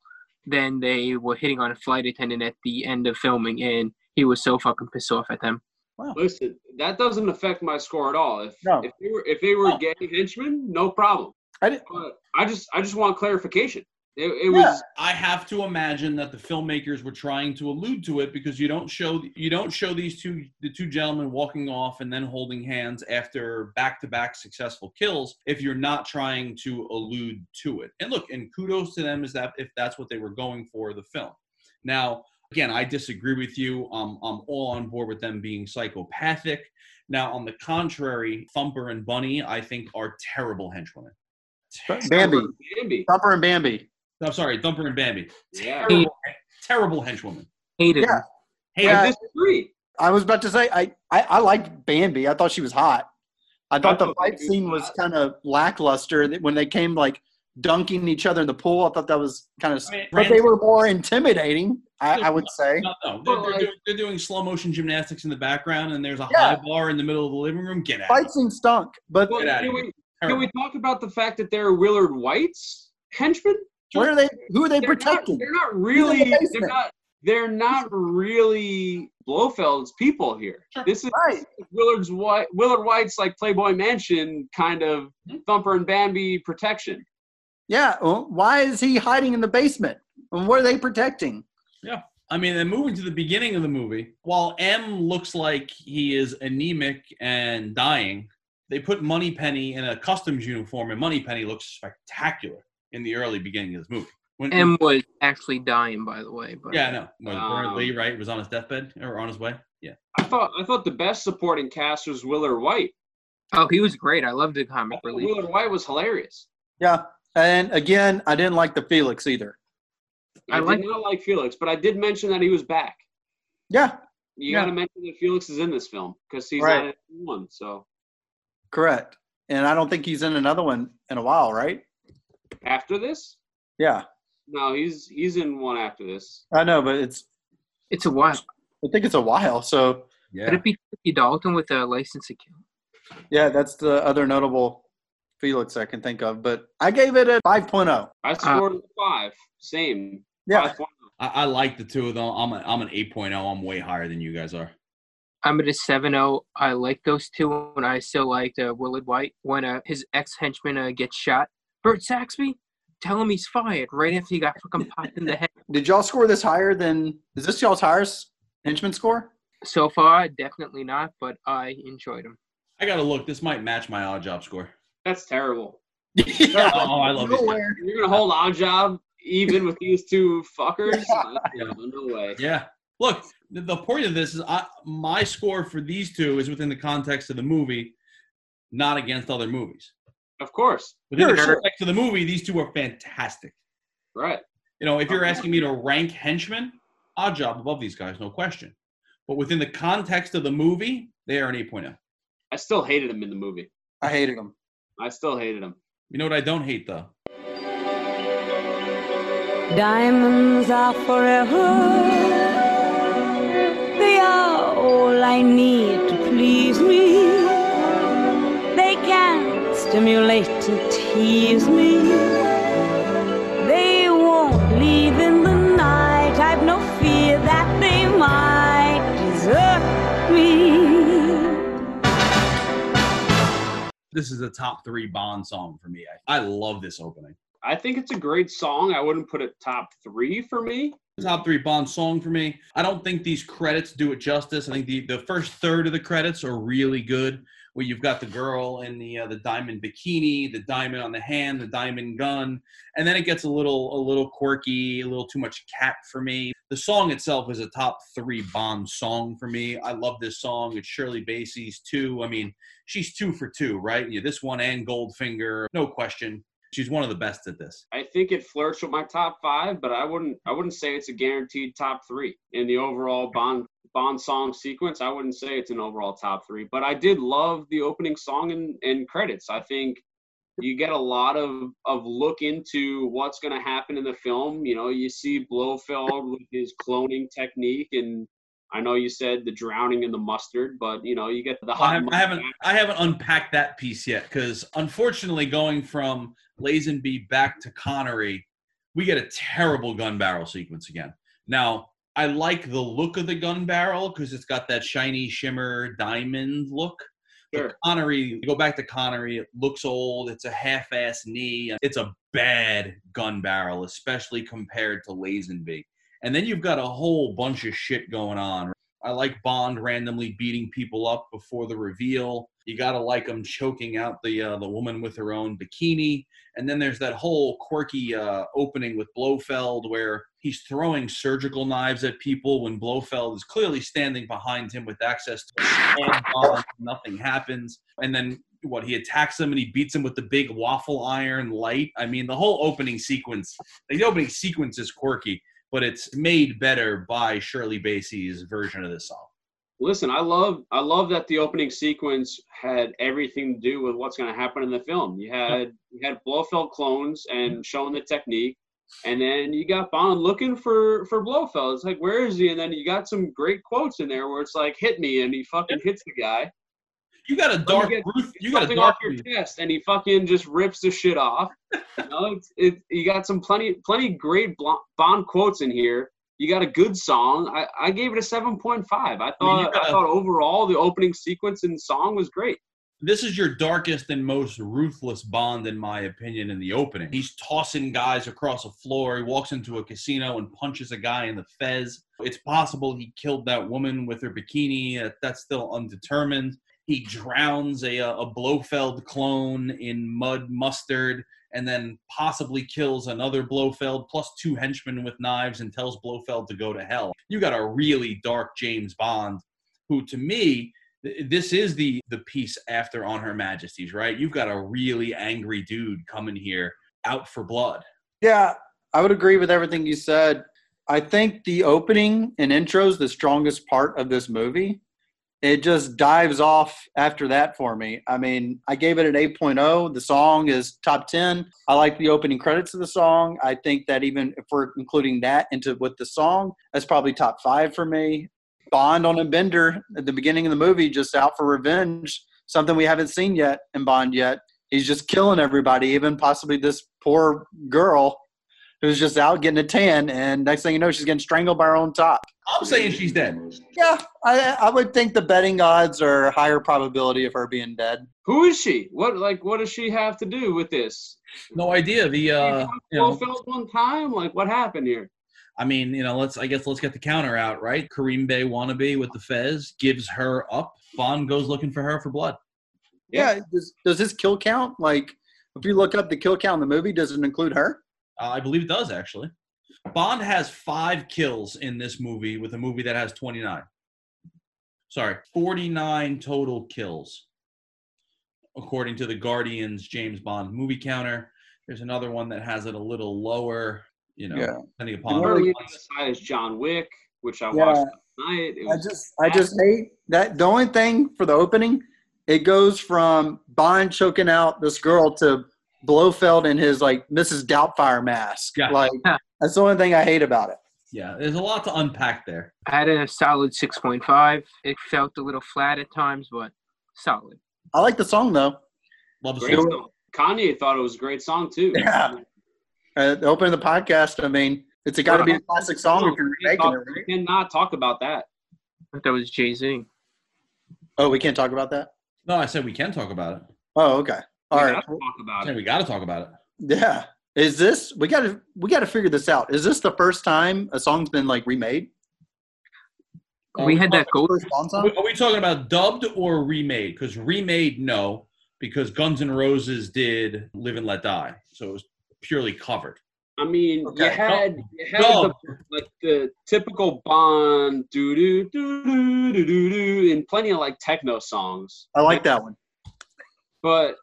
Then they were hitting on a flight attendant at the end of filming, and he was so fucking pissed off at them. Listen, that doesn't affect my score at all. If No. if they were if they were gay henchmen, no problem. I did, But I just I just want clarification. It, it Yeah. was I have to imagine that the filmmakers were trying to allude to it because you don't show you don't show these two the two gentlemen walking off and then holding hands after back-to-back successful kills if you're not trying to allude to it. And look, and kudos to them is that if that's what they were going for the film. Now, again, I disagree with you. Um, I'm all on board with them being psychopathic. Now, on the contrary, Thumper and Bunny, I think, are terrible henchwomen. Bambi, Bambi. Thumper and Bambi. I'm sorry, Thumper and Bambi. Yeah. Terrible, terrible henchwomen. Hated Yeah. him. Hey, Yeah. I disagree. I was about to say I, I, I liked Bambi. I thought she was hot. I thought the fight scene was kind of lackluster when they came like dunking each other in the pool. I thought that was kind of, I mean, but they were more intimidating. I, I would say. No, no, they're, they're, doing, they're doing slow motion gymnastics in the background, and there's a Yeah. high bar in the middle of the living room. Get out! Fight scene stunk, but Well, can, we, can we talk about the fact that they're Willard Whyte's henchmen? Where are they? Who are they They're not, protecting? they're not in the really. They're not. They're not really Blofeld's people here. This is Right. Willard's Whyte. Willard Whyte's like Playboy Mansion kind of Hmm? Thumper and Bambi protection. Yeah. well, why is he hiding in the basement? And what are they protecting? Yeah. I mean, then moving to the beginning of the movie, while M looks like he is anemic and dying, they put Moneypenny in a customs uniform, and Moneypenny looks spectacular in the early beginning of this movie. When, M was actually dying, by the way. But yeah, I know. Was Um, Lee, right? Was on his deathbed or on his way? Yeah. I thought I thought the best supporting cast was Willard Whyte. Oh, he was great. I loved the comic I thought relief. Willard Whyte was hilarious. Yeah. And again, I didn't like the Felix either. I, I did not like Felix, but I did mention that he was back. Yeah. You Yeah. got to mention that Felix is in this film because he's Right. not in one. So Correct. And I don't think he's in another one in a while, right? After this, Yeah. no, he's he's in one after this. I know, but it's It's a while. I think it's a while. So Could Yeah. it be Timothy Dalton with a license to kill? yeah, that's the other notable Felix I can think of. But I gave it a oh. 5.0. I scored a five, same. Yeah. 5.0. I, I like the two of them. I'm, a, I'm an 8.0. I'm way higher than you guys are. I'm at a 7-0. I like those two, and I still like uh, Willard Whyte when uh, his ex henchman uh, gets shot. Bert Saxby, tell him he's fired right after he got fucking popped in the head. Did y'all score this higher than is this y'all's highest henchman score? So far, definitely not, but I enjoyed him. I got to look. This might match my Oddjob score. That's terrible. yeah. Oh, I love these guys. Nowhere. You're gonna hold Oddjob even with these two fuckers? no, no way. Yeah. Look, the, the point of this is I, my score for these two is within the context of the movie, not against other movies. Of course, Within the Sure, sure. context of the movie, these two are fantastic. right. You know, if you're uh-huh. asking me to rank henchmen, Oddjob above these guys, no question. But within the context of the movie, they are an 8.0. I still hated him in the movie. I hated him. I still hated him. You know what I don't hate though? Diamonds are forever. They are all I need to please me. They can stimulate and tease me. They won't leave in the night. I've no fear that they might desert me. This is a top three Bond song for me. I, I love this opening. I think it's a great song. I wouldn't put it top three for me. Top three Bond song for me. I don't think these credits do it justice. I think the, the first third of the credits are really good. Where you've got the girl in the uh, the diamond bikini, the diamond on the hand, the diamond gun, and then it gets a little a little quirky, a little too much cat for me. The song itself is a top three Bond song for me. I love this song. It's Shirley Bassey's two. I mean, she's two for two, right? Yeah, this one and Goldfinger, no question. She's one of the best at this. I think it flirts with my top five, but I wouldn't I wouldn't say it's a guaranteed top three in the overall Bond Bond song sequence. I wouldn't say it's an overall top three, but I did love the opening song and, and credits. I think You get a lot of of look into what's going to happen in the film. You know, you see Blofeld with his cloning technique, and I know you said the drowning in the mustard, but you know, you get the I hot. haven't, I haven't I haven't unpacked that piece yet because unfortunately, going from Lazenby back to Connery, we get a terrible gun barrel sequence again. Now, I like the look of the gun barrel because it's got that shiny shimmer diamond look. But Connery, you go back to Connery, it looks old. It's a half-ass knee. It's a bad gun barrel, especially compared to Lazenby. And then you've got a whole bunch of shit going on. I like Bond randomly beating people up before the reveal. You gotta like him choking out the uh, the woman with her own bikini. And then there's that whole quirky uh, opening with Blofeld where he's throwing surgical knives at people when Blofeld is clearly standing behind him with access to. Nothing happens. And then what he attacks him and he beats him with the big waffle iron light. I mean, the whole opening sequence, the opening sequence is quirky, but it's made better by Shirley Bassey's version of this song. Listen, I love I love that the opening sequence had everything to do with what's going to happen in the film. You had you had Blofeld clones and showing the technique, and then you got Bond looking for for Blofeld. It's like where is he? And then you got some great quotes in there where it's like hit me, and he fucking hits the guy. You got a dark get Ruth. You got a dark off your chest, and he fucking just rips the shit off. You know, it's, it, you got some plenty plenty great Bond quotes in here. You got a good song. I, I gave it a seven point five. I thought I, got a- thought overall the opening sequence and song was great. This is your darkest and most ruthless Bond, in my opinion, in the opening. He's tossing guys across a floor. He walks into a casino and punches a guy in the fez. It's possible he killed that woman with her bikini. That's still undetermined. He drowns a, uh, a Blofeld clone in mud mustard and then possibly kills another Blofeld plus two henchmen with knives and tells Blofeld to go to hell. You got a really dark James Bond who, to me, this is the the piece after on her majesty's right you've got a really angry dude coming here out for blood Yeah, I would agree with everything you said. I think the opening and intro is the strongest part of this movie. It just dives off after that for me. I mean, I gave it an 8.0. The song is top 10. I like the opening credits of the song. I think that even if we're including that into with the song, that's probably top five for me. Bond on a bender at the beginning of the movie, just out for revenge, something we haven't seen yet in Bond yet. He's just killing everybody, even possibly this poor girl who's just out getting a tan, and next thing you know, she's getting strangled by her own top. i'm saying she's dead Yeah, I, I would think the betting odds are higher probability of her being dead. Who is she? What like what does she have to do with this? no idea the uh you know, Blofeld one time? Like what happened here? i mean you know let's i guess let's get the counter out right Kerim Bey wannabe with the fez gives her up bond goes looking for her for blood Yeah, does, does this kill count? Like, if you look up the kill count in the movie, does it include her? Uh, i believe it does actually bond has five kills in this movie with a movie that has 29 sorry 49 total kills according to the guardians james bond movie counter there's another one that has it a little lower you know Yeah. depending upon early on the side is John Wick, which I Yeah. watched last night. It I was just, I just hate that. The only thing for the opening, it goes from Bond choking out this girl to Blofeld in his like Mrs. Doubtfire mask. Yeah. Like, that's the only thing I hate about it. yeah there's a lot to unpack there I had a solid 6.5. It felt a little flat at times, but solid. I like the song though. love the song. song. Kanye thought it was a great song too. Yeah. Uh, the opening of the podcast, I mean, it's got to be a classic song if you're We remaking talk- it, right? we cannot talk about that. I thought that was Jay Z. Oh, we can't talk about that. no i said we can talk about it Oh, okay. All we right. gotta talk about Yeah, it. we got to talk about it Yeah. Is this we got to we got to figure this out? Is this the first time a song's been like remade? We had that gold. First Are we- are we talking about dubbed or remade? Because remade, no, because Guns N' Roses did "Live and Let Die," so it was purely covered. I mean, you Okay. had you had the, like the typical Bond doo doo doo doo doo doo doo and plenty of like techno songs. I like that one. But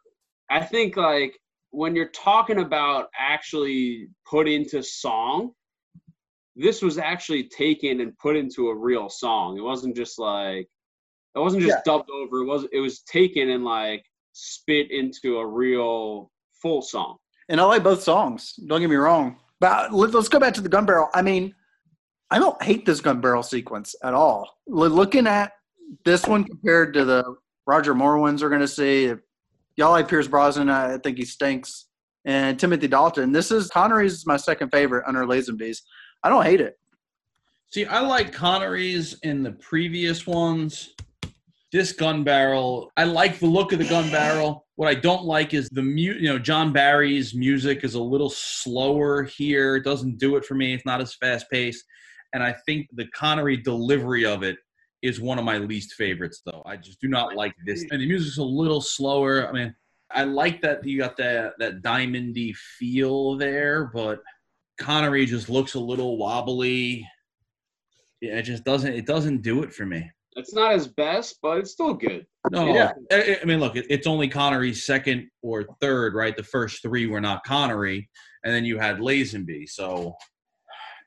I think like when you're talking about actually put into song, this was actually taken and put into a real song. It wasn't just like it wasn't just dubbed over. It was it was taken and like spit into a real full song. And I like both songs. Don't get me wrong. But let- let's go back to the gun barrel. I mean, I don't hate this gun barrel sequence at all. Looking at this one compared to the Roger Moore ones we're going to see, y'all like Pierce Brosnan. I think he stinks. And Timothy Dalton. This is Connery's is my second favorite under Lazenby's. I don't hate it. See, I like Connery's in the previous ones. This gun barrel, I like the look of the gun barrel. What I don't like is the mu You know, John Barry's music is a little slower here. It doesn't do it for me. It's not as fast paced, and I think the Connery delivery of it is one of my least favorites. Though I just do not like this, and the music's a little slower. I mean, I like that you got that that diamondy feel there, but Connery just looks a little wobbly. Yeah, it just doesn't. It doesn't do it for me. It's not his best, but it's still good. No, Yeah. I, I mean, look, it- it's only Connery's second or third, right? The first three were not Connery, and then you had Lazenby. So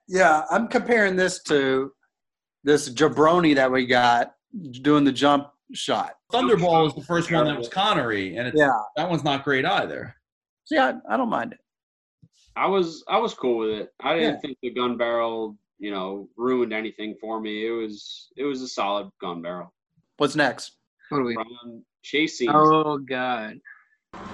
Yeah, I'm comparing this to this jabroni that we got doing the jump shot. Thunderball is the first one that was Connery, and it's, Yeah. that one's not great either. See, I, I don't mind it. I was I was cool with it. I didn't Yeah. think the gun barrel, you know, ruined anything for me. It was it was a solid gun barrel. What's next? What are we? From chase. Oh God. What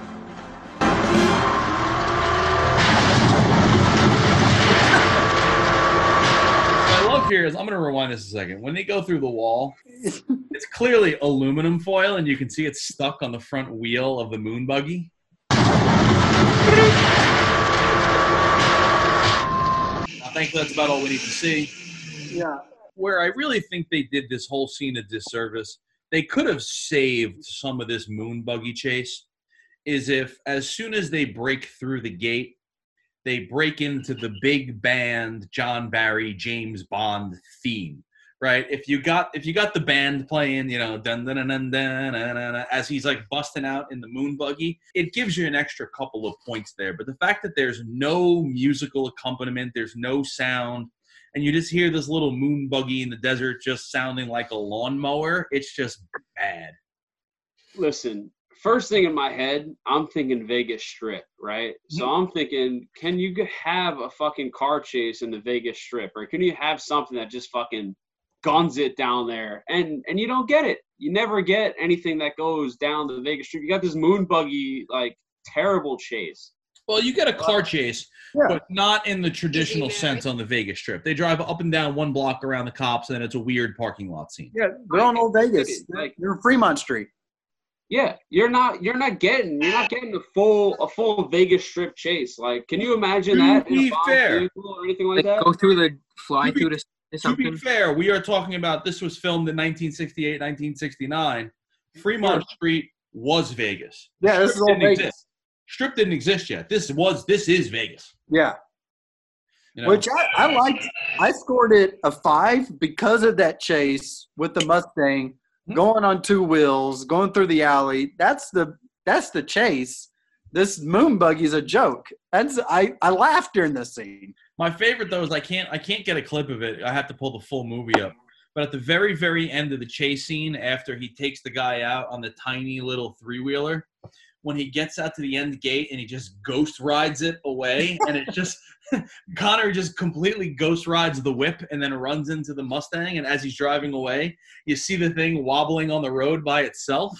I love here is I'm going to rewind this a second. When they go through the wall, it's clearly aluminum foil, and you can see it's stuck on the front wheel of the moon buggy. I think that's about all we need to see. Yeah. Where I really think they did this whole scene a disservice, they could have saved some of this moon buggy chase. Is if as soon as they break through the gate, they break into the big band John Barry James Bond theme, right? If you got if you got the band playing, you know, dun dun dun dun dun, dun, dun, as he's like busting out in the moon buggy, it gives you an extra couple of points there. But the fact that there's no musical accompaniment, there's no sound, and you just hear this little moon buggy in the desert just sounding like a lawnmower, it's just bad. Listen, first thing in my head, I'm thinking Vegas Strip, right? So mm-hmm. I'm thinking, can you have a fucking car chase in the Vegas Strip, or can you have something that just fucking guns it down there? And and you don't get it. You never get anything that goes down the Vegas Strip. You got this moon buggy like terrible chase. Well, you get a car chase, but not in the traditional sense on the Vegas Strip. They drive up and down one block around the cops, and then it's a weird parking lot scene. Yeah, they're on Old Vegas. Like- They're in Fremont Street. Yeah, you're not you're not getting you're not getting a full a full Vegas Strip chase. Like, can you imagine To that in be a Bond fair. or anything like Like that? go through the fly To be- through the or To be fair, we are talking about this was filmed in 1968, 1969. Fremont Street was Vegas. Yeah, this Strip is all didn't Vegas. exist. Strip didn't exist yet. This was this is Vegas. Yeah. You know? Which I, I liked. I scored it a five because of that chase with the Mustang Hmm? going on two wheels, going through the alley. That's the that's the chase. This moon buggy's a joke. That's I, I laughed during this scene. My favorite though is I can't I can't get a clip of it. I have to pull the full movie up. But at the very very end of the chase scene, after he takes the guy out on the tiny little three wheeler, when he gets out to the end gate and he just ghost rides it away, and it just Connor just completely ghost rides the whip and then runs into the Mustang. And as he's driving away, you see the thing wobbling on the road by itself.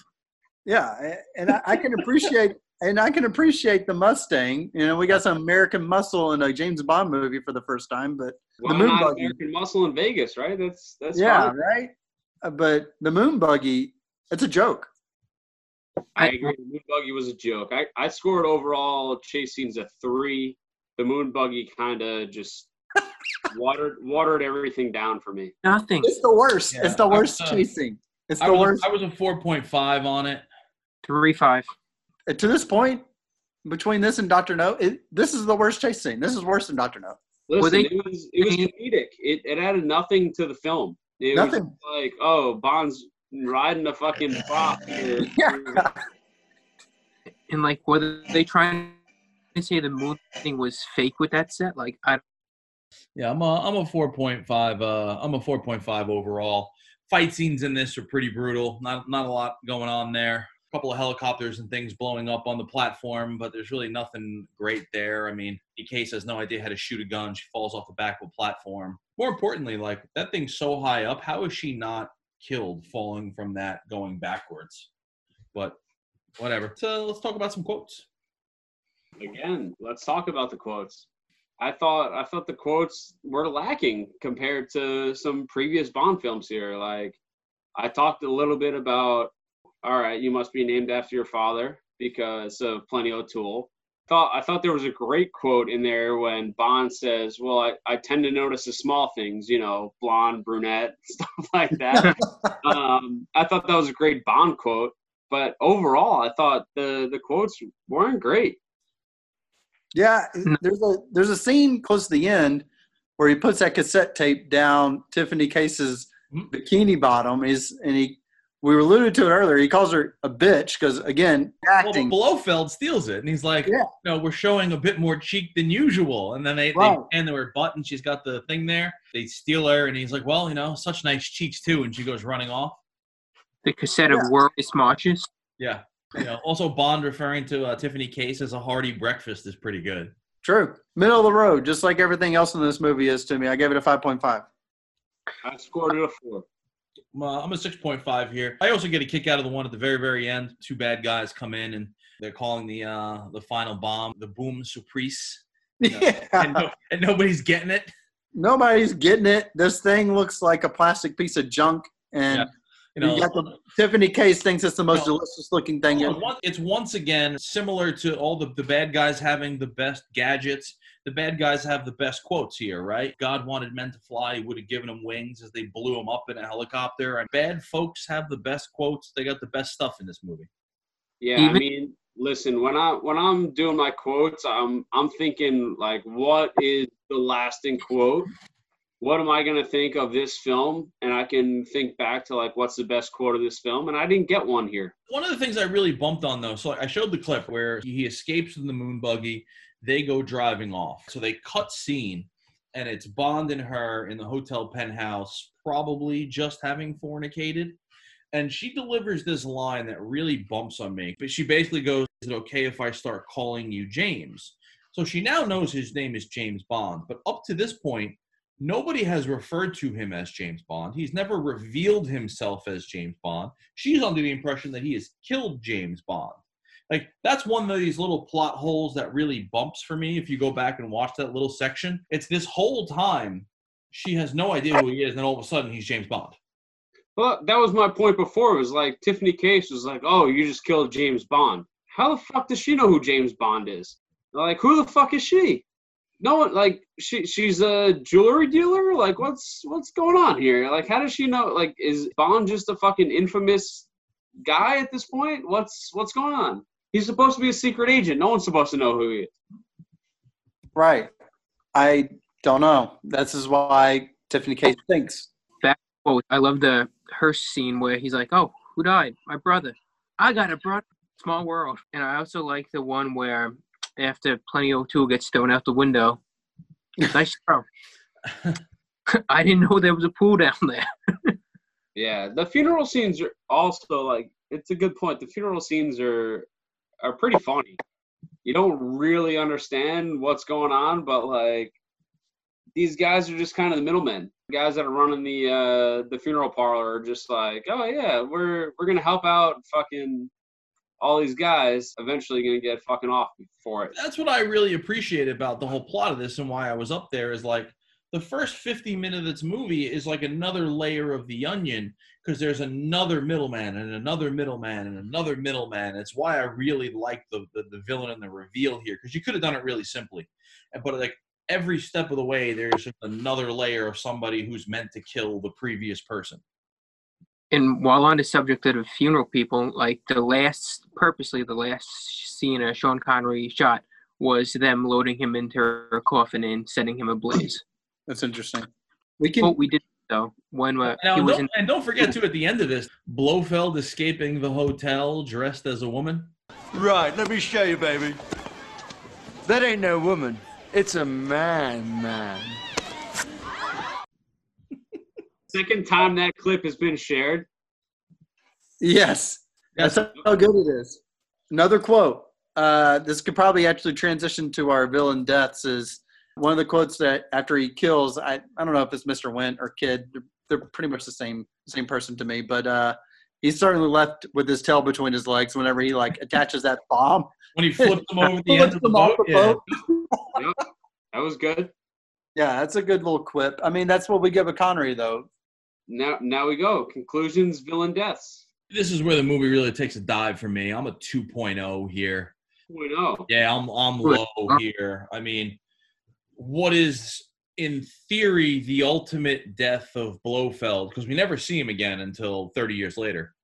Yeah, and I, I can appreciate and I can appreciate the Mustang. You know, we got some American muscle in a James Bond movie for the first time, but Why the moon buggy. American Muscle in Vegas, right? That's that's yeah, fine. right. Uh, But the moon buggy, it's a joke. I agree. The moon buggy was a joke. I, I scored overall chase scenes a three. The moon buggy kind of just watered watered everything down for me. Nothing. It's the worst. Yeah, it's the I was, worst uh, chasing. It's I the was, worst. I was a four point five on it. Three five. Uh, to this point, between this and Doctor No, it, this is the worst chase scene. This is worse than Doctor No. Listen, they- it was it was comedic. It it added nothing to the film. It Nothing. was like, oh, Bond's riding a fucking prop. here. And like, were they trying to say the moon thing was fake with that set? Like, I Yeah, I'm a I'm a four point five. Uh, I'm a four point five overall. Fight scenes in this are pretty brutal. Not not a lot going on there. A couple of helicopters and things blowing up on the platform, but there's really nothing great there. I mean, Case has no idea how to shoot a gun. She falls off the back of a platform. More importantly, like that thing's so high up, how is she not killed falling from that going backwards? But whatever. So let's talk about some quotes. Again, let's talk about the quotes. I thought I thought the quotes were lacking compared to some previous Bond films here. Like I talked a little bit about all right, you must be named after your father because of Plenty O'Toole. Thought I thought there was a great quote in there when Bond says, "Well, I, I tend to notice the small things, you know, blonde, brunette, stuff like that." um, I thought that was a great Bond quote, but overall, I thought the the quotes weren't great. Yeah, there's a there's a scene close to the end where he puts that cassette tape down Tiffany Case's bikini bottom. Is and he we alluded to it earlier. He calls her a bitch because again, acting. Well, Blofeld steals it, and he's like, Yeah. "No, we're showing a bit more cheek than usual." And then they, Right. they hand her butt, and she's got the thing there. They steal her, and he's like, "Well, you know, such nice cheeks too." And she goes running off. The cassette of World's Marches. Yeah. You know, also Bond referring to uh, Tiffany Case as a hearty breakfast is pretty good. True, middle of the road, just like everything else in this movie is to me. I gave it a five point five. I scored it a four. Uh, I'm a 6.5 here. I also get a kick out of the one at the very, very end. Two bad guys come in and they're calling the uh, the final bomb the boom surprise. You know, and, no- and nobody's getting it. Nobody's getting it. This thing looks like a plastic piece of junk, and Yeah. You know, you got the Tiffany Case thinks it's the most delicious looking thing. It's once again similar to all the, the bad guys having the best gadgets. The bad guys have the best quotes here, right? God wanted men to fly, he would have given them wings as they blew them up in a helicopter. And bad folks have the best quotes. They got the best stuff in this movie. Yeah, I mean, listen, when I when I'm doing my quotes, I'm I'm thinking like, what is the lasting quote? What am I gonna think of this film? And I can think back to like, what's the best quote of this film? And I didn't get one here. One of the things I really bumped on though, so I showed the clip where he escapes in the moon buggy. They go driving off. So they cut scene, and it's Bond and her in the hotel penthouse, probably just having fornicated. And she delivers this line that really bumps on me. But she basically goes, Is it okay if I start calling you James? So she now knows his name is James Bond. But up to this point, nobody has referred to him as James Bond. He's never revealed himself as James Bond. She's under the impression that he has killed James Bond. Like that's one of these little plot holes that really bumps for me if you go back and watch that little section. It's this whole time she has no idea who he is, and then all of a sudden he's James Bond. Well, that was my point before. It was like Tiffany Case was like, "Oh, you just killed James Bond." How the fuck does she know who James Bond is? Like, who the fuck is she? No one like she she's a jewelry dealer. Like, what's what's going on here? Like, how does she know? Like, is Bond just a fucking infamous guy at this point? What's what's going on? He's supposed to be a secret agent. No one's supposed to know who he is. Right. I don't know. This is why Tiffany Case thinks. That quote, I love the Hearst scene where he's like, "Oh, who died? My brother. I got a brother." Small world. And I also like the one where after Plenty O'Toole gets thrown out the window, nice throw. I didn't know there was a pool down there. Yeah, the funeral scenes are also like it's a good point. The funeral scenes are are pretty funny. You don't really understand what's going on, but like these guys are just kind of the middlemen. Guys that are running the uh the funeral parlor are just like, oh yeah, we're we're gonna help out fucking all these guys. Eventually gonna get fucking off for it. That's what I really appreciate about the whole plot of this and why I was up there is like the first 50 minutes of this movie is like another layer of the onion because there's another middleman and another middleman and another middleman. It's why I really like the, the, the villain and the reveal here because you could have done it really simply. But like every step of the way, there's another layer of somebody who's meant to kill the previous person. And while on the subject of funeral people, like the last, purposely the last scene uh, Sean Connery shot was them loading him into a coffin and sending him ablaze. That's interesting. We can. Well, we did though when uh, Now, he was don't, in. and don't forget too at the end of this, Blofeld escaping the hotel dressed as a woman. Right, let me show you, baby. That ain't no woman. It's a man, man. Second time that clip has been shared. Yes. That's how good it is. Another quote. Uh, this could probably actually transition to our villain deaths. Is one of the quotes that after he kills, I, I don't know if it's Mr. Wint or Kidd. They're, they're pretty much the same same person to me, but uh, he's certainly left with his tail between his legs whenever he like attaches that bomb. When he flips them over the end of the them off boat. Yeah. boat. Yep. That was good. Yeah, that's a good little quip. I mean, that's what we give a Connery though. Now, now we go. Conclusions, villain deaths. This is where the movie really takes a dive for me. I'm a 2.0 here. 2.0. Yeah, I'm I'm low here. I mean, what is in theory the ultimate death of Blofeld? Because we never see him again until 30 years later.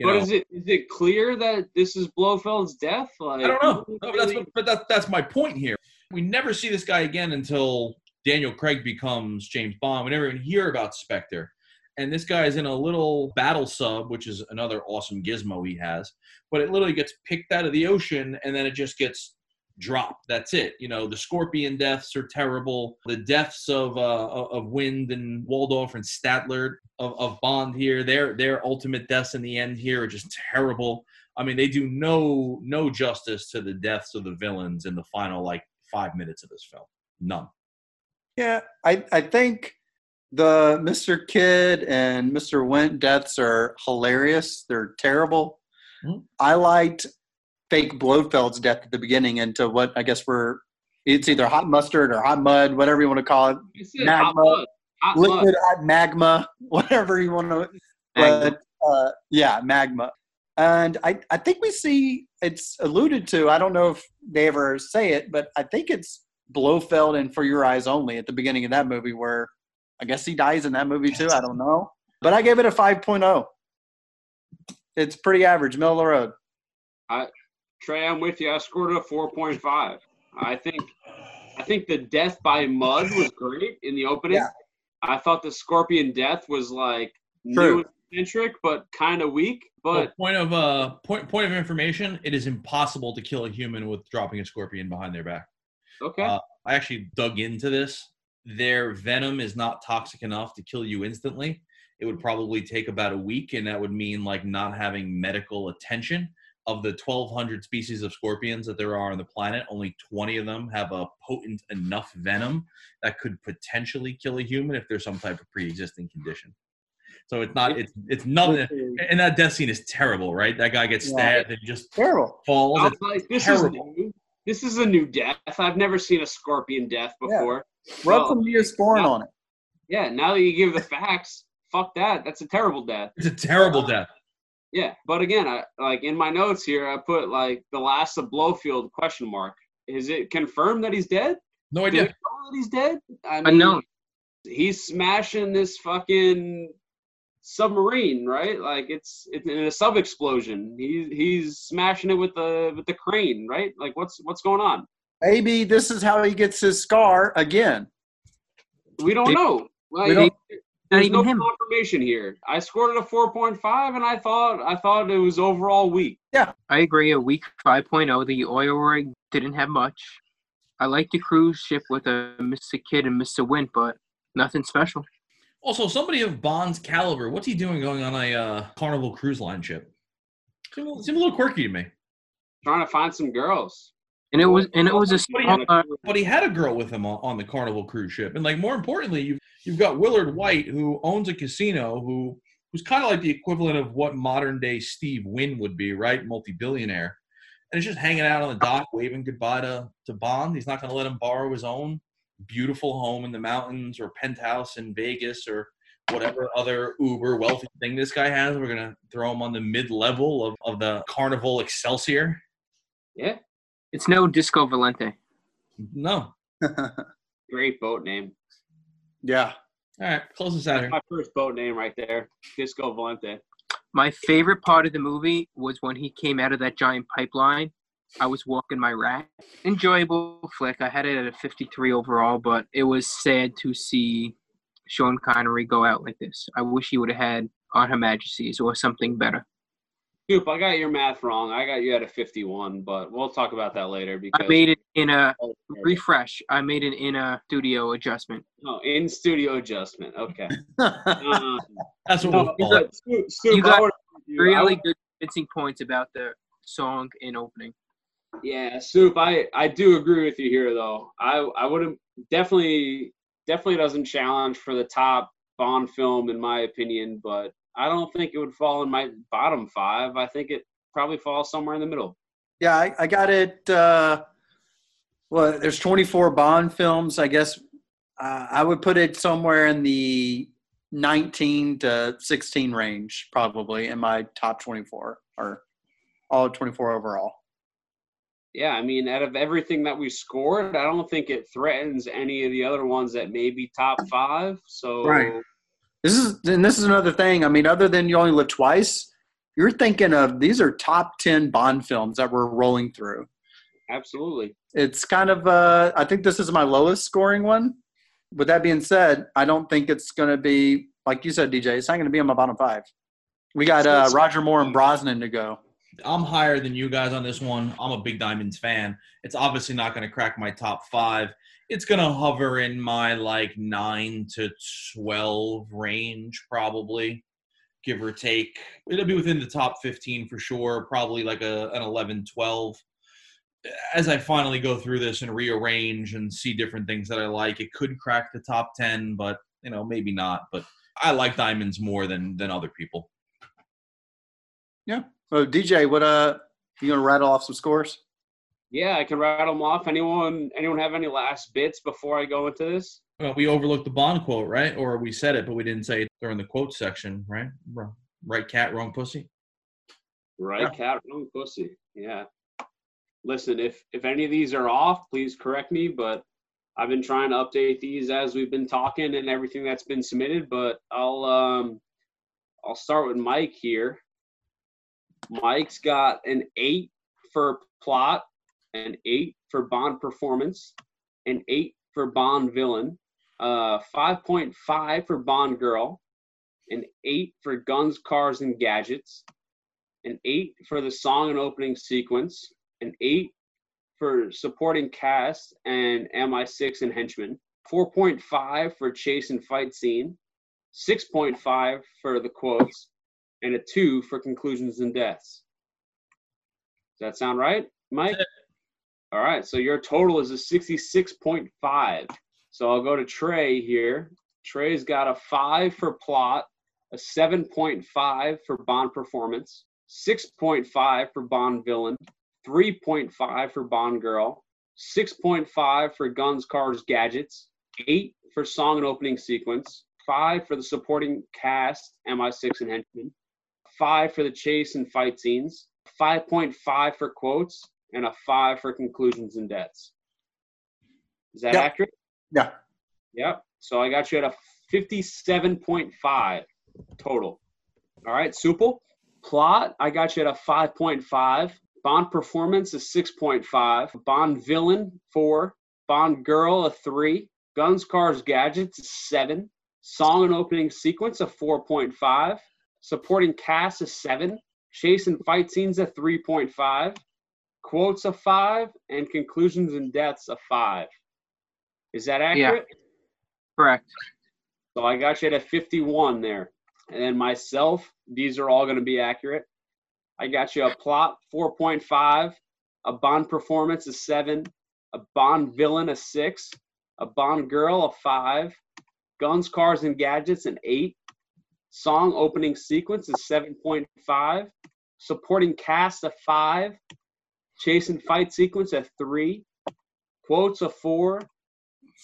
But know, is it is it clear that this is Blofeld's death? Like I don't know. No, but that's what, but that, that's my point here. We never see this guy again until Daniel Craig becomes James Bond. We never even hear about Spectre. And this guy is in a little battle sub, which is another awesome gizmo he has. But it literally gets picked out of the ocean and then it just gets dropped. That's it. You know, the scorpion deaths are terrible. The deaths of uh, of Wind and Waldorf and Statler of, of Bond here, their their ultimate deaths in the end here are just terrible. I mean, they do no no justice to the deaths of the villains in the final like five minutes of this film. None. Yeah, I I think the Mr. Kidd and Mr. Wint deaths are hilarious. They're terrible. Mhm. I liked fake Blofeld's death at the beginning into what I guess we're it's either hot mustard or hot mud, whatever you want to call it. Hot Magma, mud. Hot mud. liquid hot magma, whatever you want to. But uh, yeah, magma. And I, I think we see it's alluded to. I don't know if they ever say it, but I think it's Blofeld and For Your Eyes Only at the beginning of that movie, where I guess he dies in that movie too. I don't know, but I gave it a 5.0. It's pretty average, middle of the road. I, Trey, I'm with you. I scored a 4.5. I think I think the death by mud was great in the opening. Yeah. I thought the scorpion death was like True. new and eccentric, but kind of weak. Well, But point of uh point point of information: it is impossible to kill a human with dropping a scorpion behind their back. okay, Uh, I actually dug into this. Their venom is not toxic enough to kill you instantly. It would probably take about a week, and that would mean like not having medical attention. Of the 1,200 species of scorpions that there are on the planet, only 20 of them have a potent enough venom that could potentially kill a human if there's some type of pre-existing condition. So it's not. It's it's nothing. And that death scene is terrible, right? That guy gets Yeah. stabbed and just Terrible. falls. It's like, this terrible. is new. This is a new death. I've never seen a scorpion death Yeah. before. Rub Well, some Neosporin now- on it. Yeah, now that you give the facts, fuck that. That's a terrible death. It's a terrible death. Yeah, but again, I like in my notes here, I put like the last of Blofeld question mark. Is it confirmed that he's dead? No Do idea. know that he's dead? I mean, Unknown. He's smashing this fucking submarine, right? Like it's it's in a sub explosion. He's he's smashing it with the with the crane, right? Like what's what's going on? Maybe this is how he gets his scar again. We don't know. Like, don't- Not there's even no him. confirmation here. I scored it a 4.5, and I thought I thought it was overall weak. Yeah, I agree. A weak 5.0. The oil rig didn't have much. I like the cruise ship with a Mr. Kidd and Mr. Wint, but nothing special. Also, somebody of Bond's caliber, what's he doing going on a uh, Carnival Cruise Line ship? Seemed a, little- seemed a little quirky to me. Trying to find some girls. And it was and it was a But he, had, but he had a girl with him on, on the Carnival cruise ship, and like more importantly, you've you've got Willard Whyte who owns a casino, who who's kind of like the equivalent of what modern day Steve Wynn would be, right? Multi billionaire, and he's just hanging out on the dock, waving goodbye to to Bond. He's not going to let him borrow his own beautiful home in the mountains or penthouse in Vegas or whatever other uber wealthy thing this guy has. We're gonna throw him on the mid level of, of the Carnival Excelsior. Yeah, It's no Disco Volante. No. great boat name. yeah. All right, close this out here. My first boat name right there, Disco Volante. My favorite part of the movie was when he came out of that giant pipeline. I was walking my rat. Enjoyable flick. I had it at a 53 overall, but it was sad to see Sean Connery go out like this. I wish he would have had On Her Majesty's or something better. Scoop, I got your math wrong. I got you at a 51, but we'll talk about that later because I made it in a refresh. I made it in a studio adjustment. Oh, in studio adjustment. Okay. Um, That's what no, we'll call it. but Scoop, Scoop, You got Really good convincing points about the song and opening. Yeah, Soup. I I do agree with you here, though. I I wouldn't definitely definitely doesn't challenge for the top Bond film in my opinion, but I don't think it would fall in my bottom five. I think it probably falls somewhere in the middle. Yeah, I, I got it. Uh, well, there's 24 Bond films. I guess uh, I would put it somewhere in the 19 to 16 range, probably in my top 24 or all 24 overall. Yeah, I mean, out of everything that we scored, I don't think it threatens any of the other ones that may be top five. So Right. This is and this is another thing. I mean, other than you only live twice, you're thinking of these are top 10 Bond films that we're rolling through. absolutely. It's kind of uh I think this is my lowest scoring one. With that being said, I don't think it's going to be like you said, DJ. It's not going to be on my bottom five. We got uh, Roger Moore and Brosnan to go. I'm higher than you guys on this one. I'm a big Diamonds fan. It's obviously not going to crack my top five. It's going to hover in my like nine to 12 range, probably, give or take. It'll be within the top 15 for sure, probably like a, an 11, 12. As I finally go through this and rearrange and see different things that I like, it could crack the top 10, but, you know, maybe not. But I like Diamonds more than, than other people. Yeah. So DJ, what uh you gonna rattle off some scores? Yeah, I can rattle them off. Anyone anyone have any last bits before I go into this? Well, we overlooked the Bond quote, right? Or we said it, but we didn't say it during the quote section, right? Right cat, wrong pussy. Right, cat, wrong pussy. Yeah. Listen, if if any of these are off, please correct me. But I've been trying to update these as we've been talking and everything that's been submitted. But I'll um I'll start with Mike here. Mike's got an eight for plot, an eight for Bond performance, an eight for Bond villain, uh, 5.5 for Bond girl, an eight for guns, cars, and gadgets, an eight for the song and opening sequence, an eight for supporting cast and MI6 and henchmen, 4.5 for chase and fight scene, 6.5 for the quotes, and a two for conclusions and deaths. Does that sound right, Mike? All right, so your total is a 66.5. So I'll go to Trey here. Trey's got a five for plot, a 7.5 for Bond performance, 6.5 for Bond villain, 3.5 for Bond girl, 6.5 for guns, cars, gadgets, 8 for song and opening sequence, 5 for the supporting cast, MI6 and henchmen, 5 for the chase and fight scenes, 5.5 for quotes, and a 5 for conclusions and debts. Is that Yep. accurate? Yeah. Yep. So I got you at a 57.5 total. All right, Supple. Plot, I got you at a 5.5. Bond performance is 6.5. Bond villain, 4. Bond girl, a 3. Guns, cars, gadgets, 7. Song and opening sequence, a 4.5. Supporting cast, a 7. Chase and fight scenes, a 3.5. Quotes, a 5. And conclusions and deaths, a 5. Is that accurate? Yeah. Correct. So I got you at a 51 there. And then myself, these are all going to be accurate. I got you a plot 4.5, a Bond performance a 7, a Bond villain a 6, a Bond girl a 5, guns, cars, and gadgets an 8, song opening sequence is 7.5, supporting cast a 5, chase and fight sequence at 3, quotes a 4,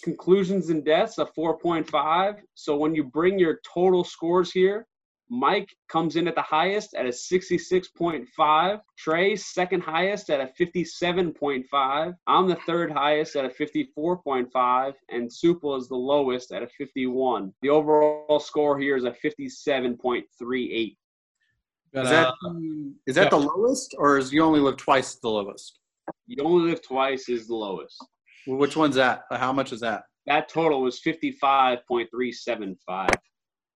conclusions and deaths a 4.5 so when you bring your total scores here mike comes in at the highest at a 66.5 trey second highest at a 57.5 i'm the third highest at a 54.5 and supla is the lowest at a 51 the overall score here is a 57.38 Is that is that the lowest, or is you only live twice the lowest? you only live twice is the lowest Well, which one's that? How much is that? that total was 55.375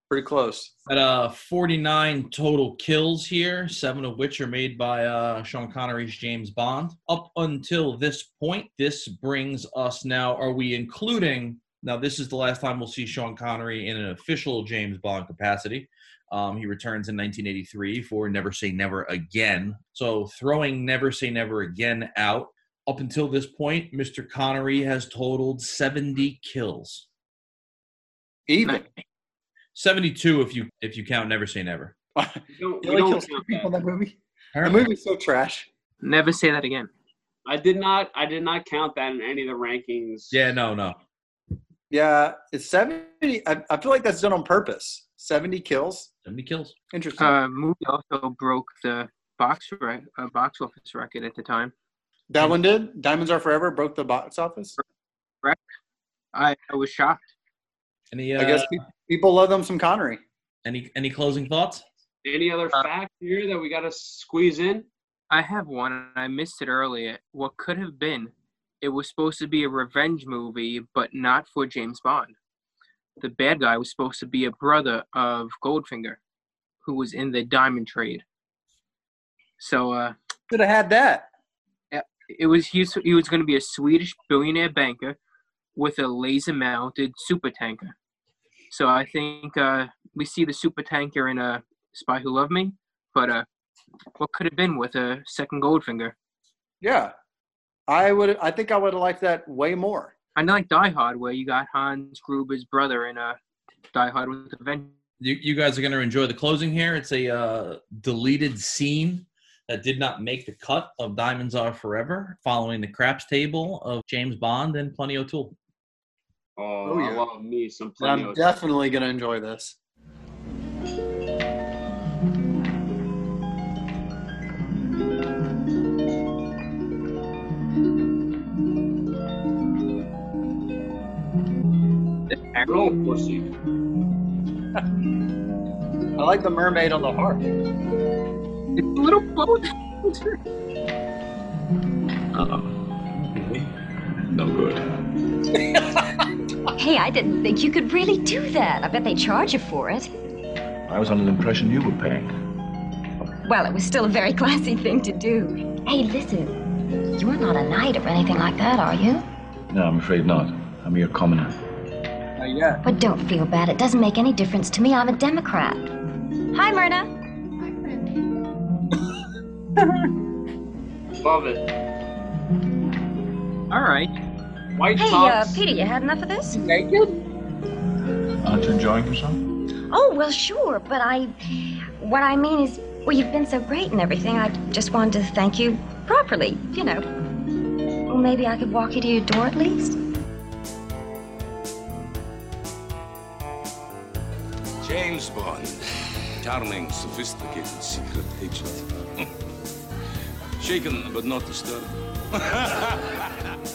Pretty close. At uh 49 total kills here, seven of which are made by uh, Sean Connery's James Bond. Up until this point, this brings us now. Are we including? Now, this is the last time we'll see Sean Connery in an official James Bond capacity. Um, he returns in 1983 for Never Say Never Again. So throwing Never Say Never Again out, up until this point, Mr. Connery has totaled 70 kills. Even 72 if you if you count Never Say Never. You don't, you only count two people in that. that movie. The Apparently. movie's so trash. Never say that again. I did not. I did not count that in any of the rankings. Yeah, no, no. Yeah, it's seventy. I, I feel like that's done on purpose. Seventy kills. 70 kills. Interesting. Uh, movie also broke the box re- uh, box office record at the time. that one did. Diamonds Are Forever broke the box office. Correct. I, I was shocked. Any uh, I guess pe- people love them some Connery. any any closing thoughts? Any other fact here that we got to squeeze in? I have one, and I missed it earlier. What could have been? It was supposed to be a revenge movie, but not for James Bond. The bad guy was supposed to be a brother of Goldfinger, who was in the diamond trade. So uh, Should have had that. Yeah it was he was, he was going to be a Swedish billionaire banker with a laser-mounted super tanker. So I think uh, we see the super tanker in a Spy Who Loved Me, but uh, what could have been with a second Goldfinger? Yeah, I would. I think I would have liked that way more. I like Die Hard, where you got Hans Gruber's brother in a Die Hard with a Vengeance. You, you guys are going to enjoy the closing here. It's a uh, deleted scene that did not make the cut of Diamonds Are Forever, following the craps table of James Bond and Plenty O'Toole. Oh, Oh, I love me some But I'm plenty of definitely gonna enjoy this. Roll, pussy. I like the mermaid on the harp. It's a little boat. Uh oh. No good. Hey, I didn't think you could really do that. I bet they charge you for it. I was under the impression you were paying. Well, it was still a very classy thing to do. Hey, listen. You're not a knight or anything like that, are you? No, I'm afraid not. I'm your commoner. Uh, yeah. But don't feel bad. It doesn't make any difference to me. I'm a Democrat. Hi, Myrna. Hi, Frankie. Love it. All right. White Hey, uh, Peter, you had enough of this? Naked? Aren't you enjoying yourself? Oh, well, sure, but I. What I mean is, well, you've been so great and everything. I just wanted to thank you properly, you know. Well, maybe I could walk you to your door at least? James Bond. Charming, sophisticated secret agent. Shaken but not disturbed.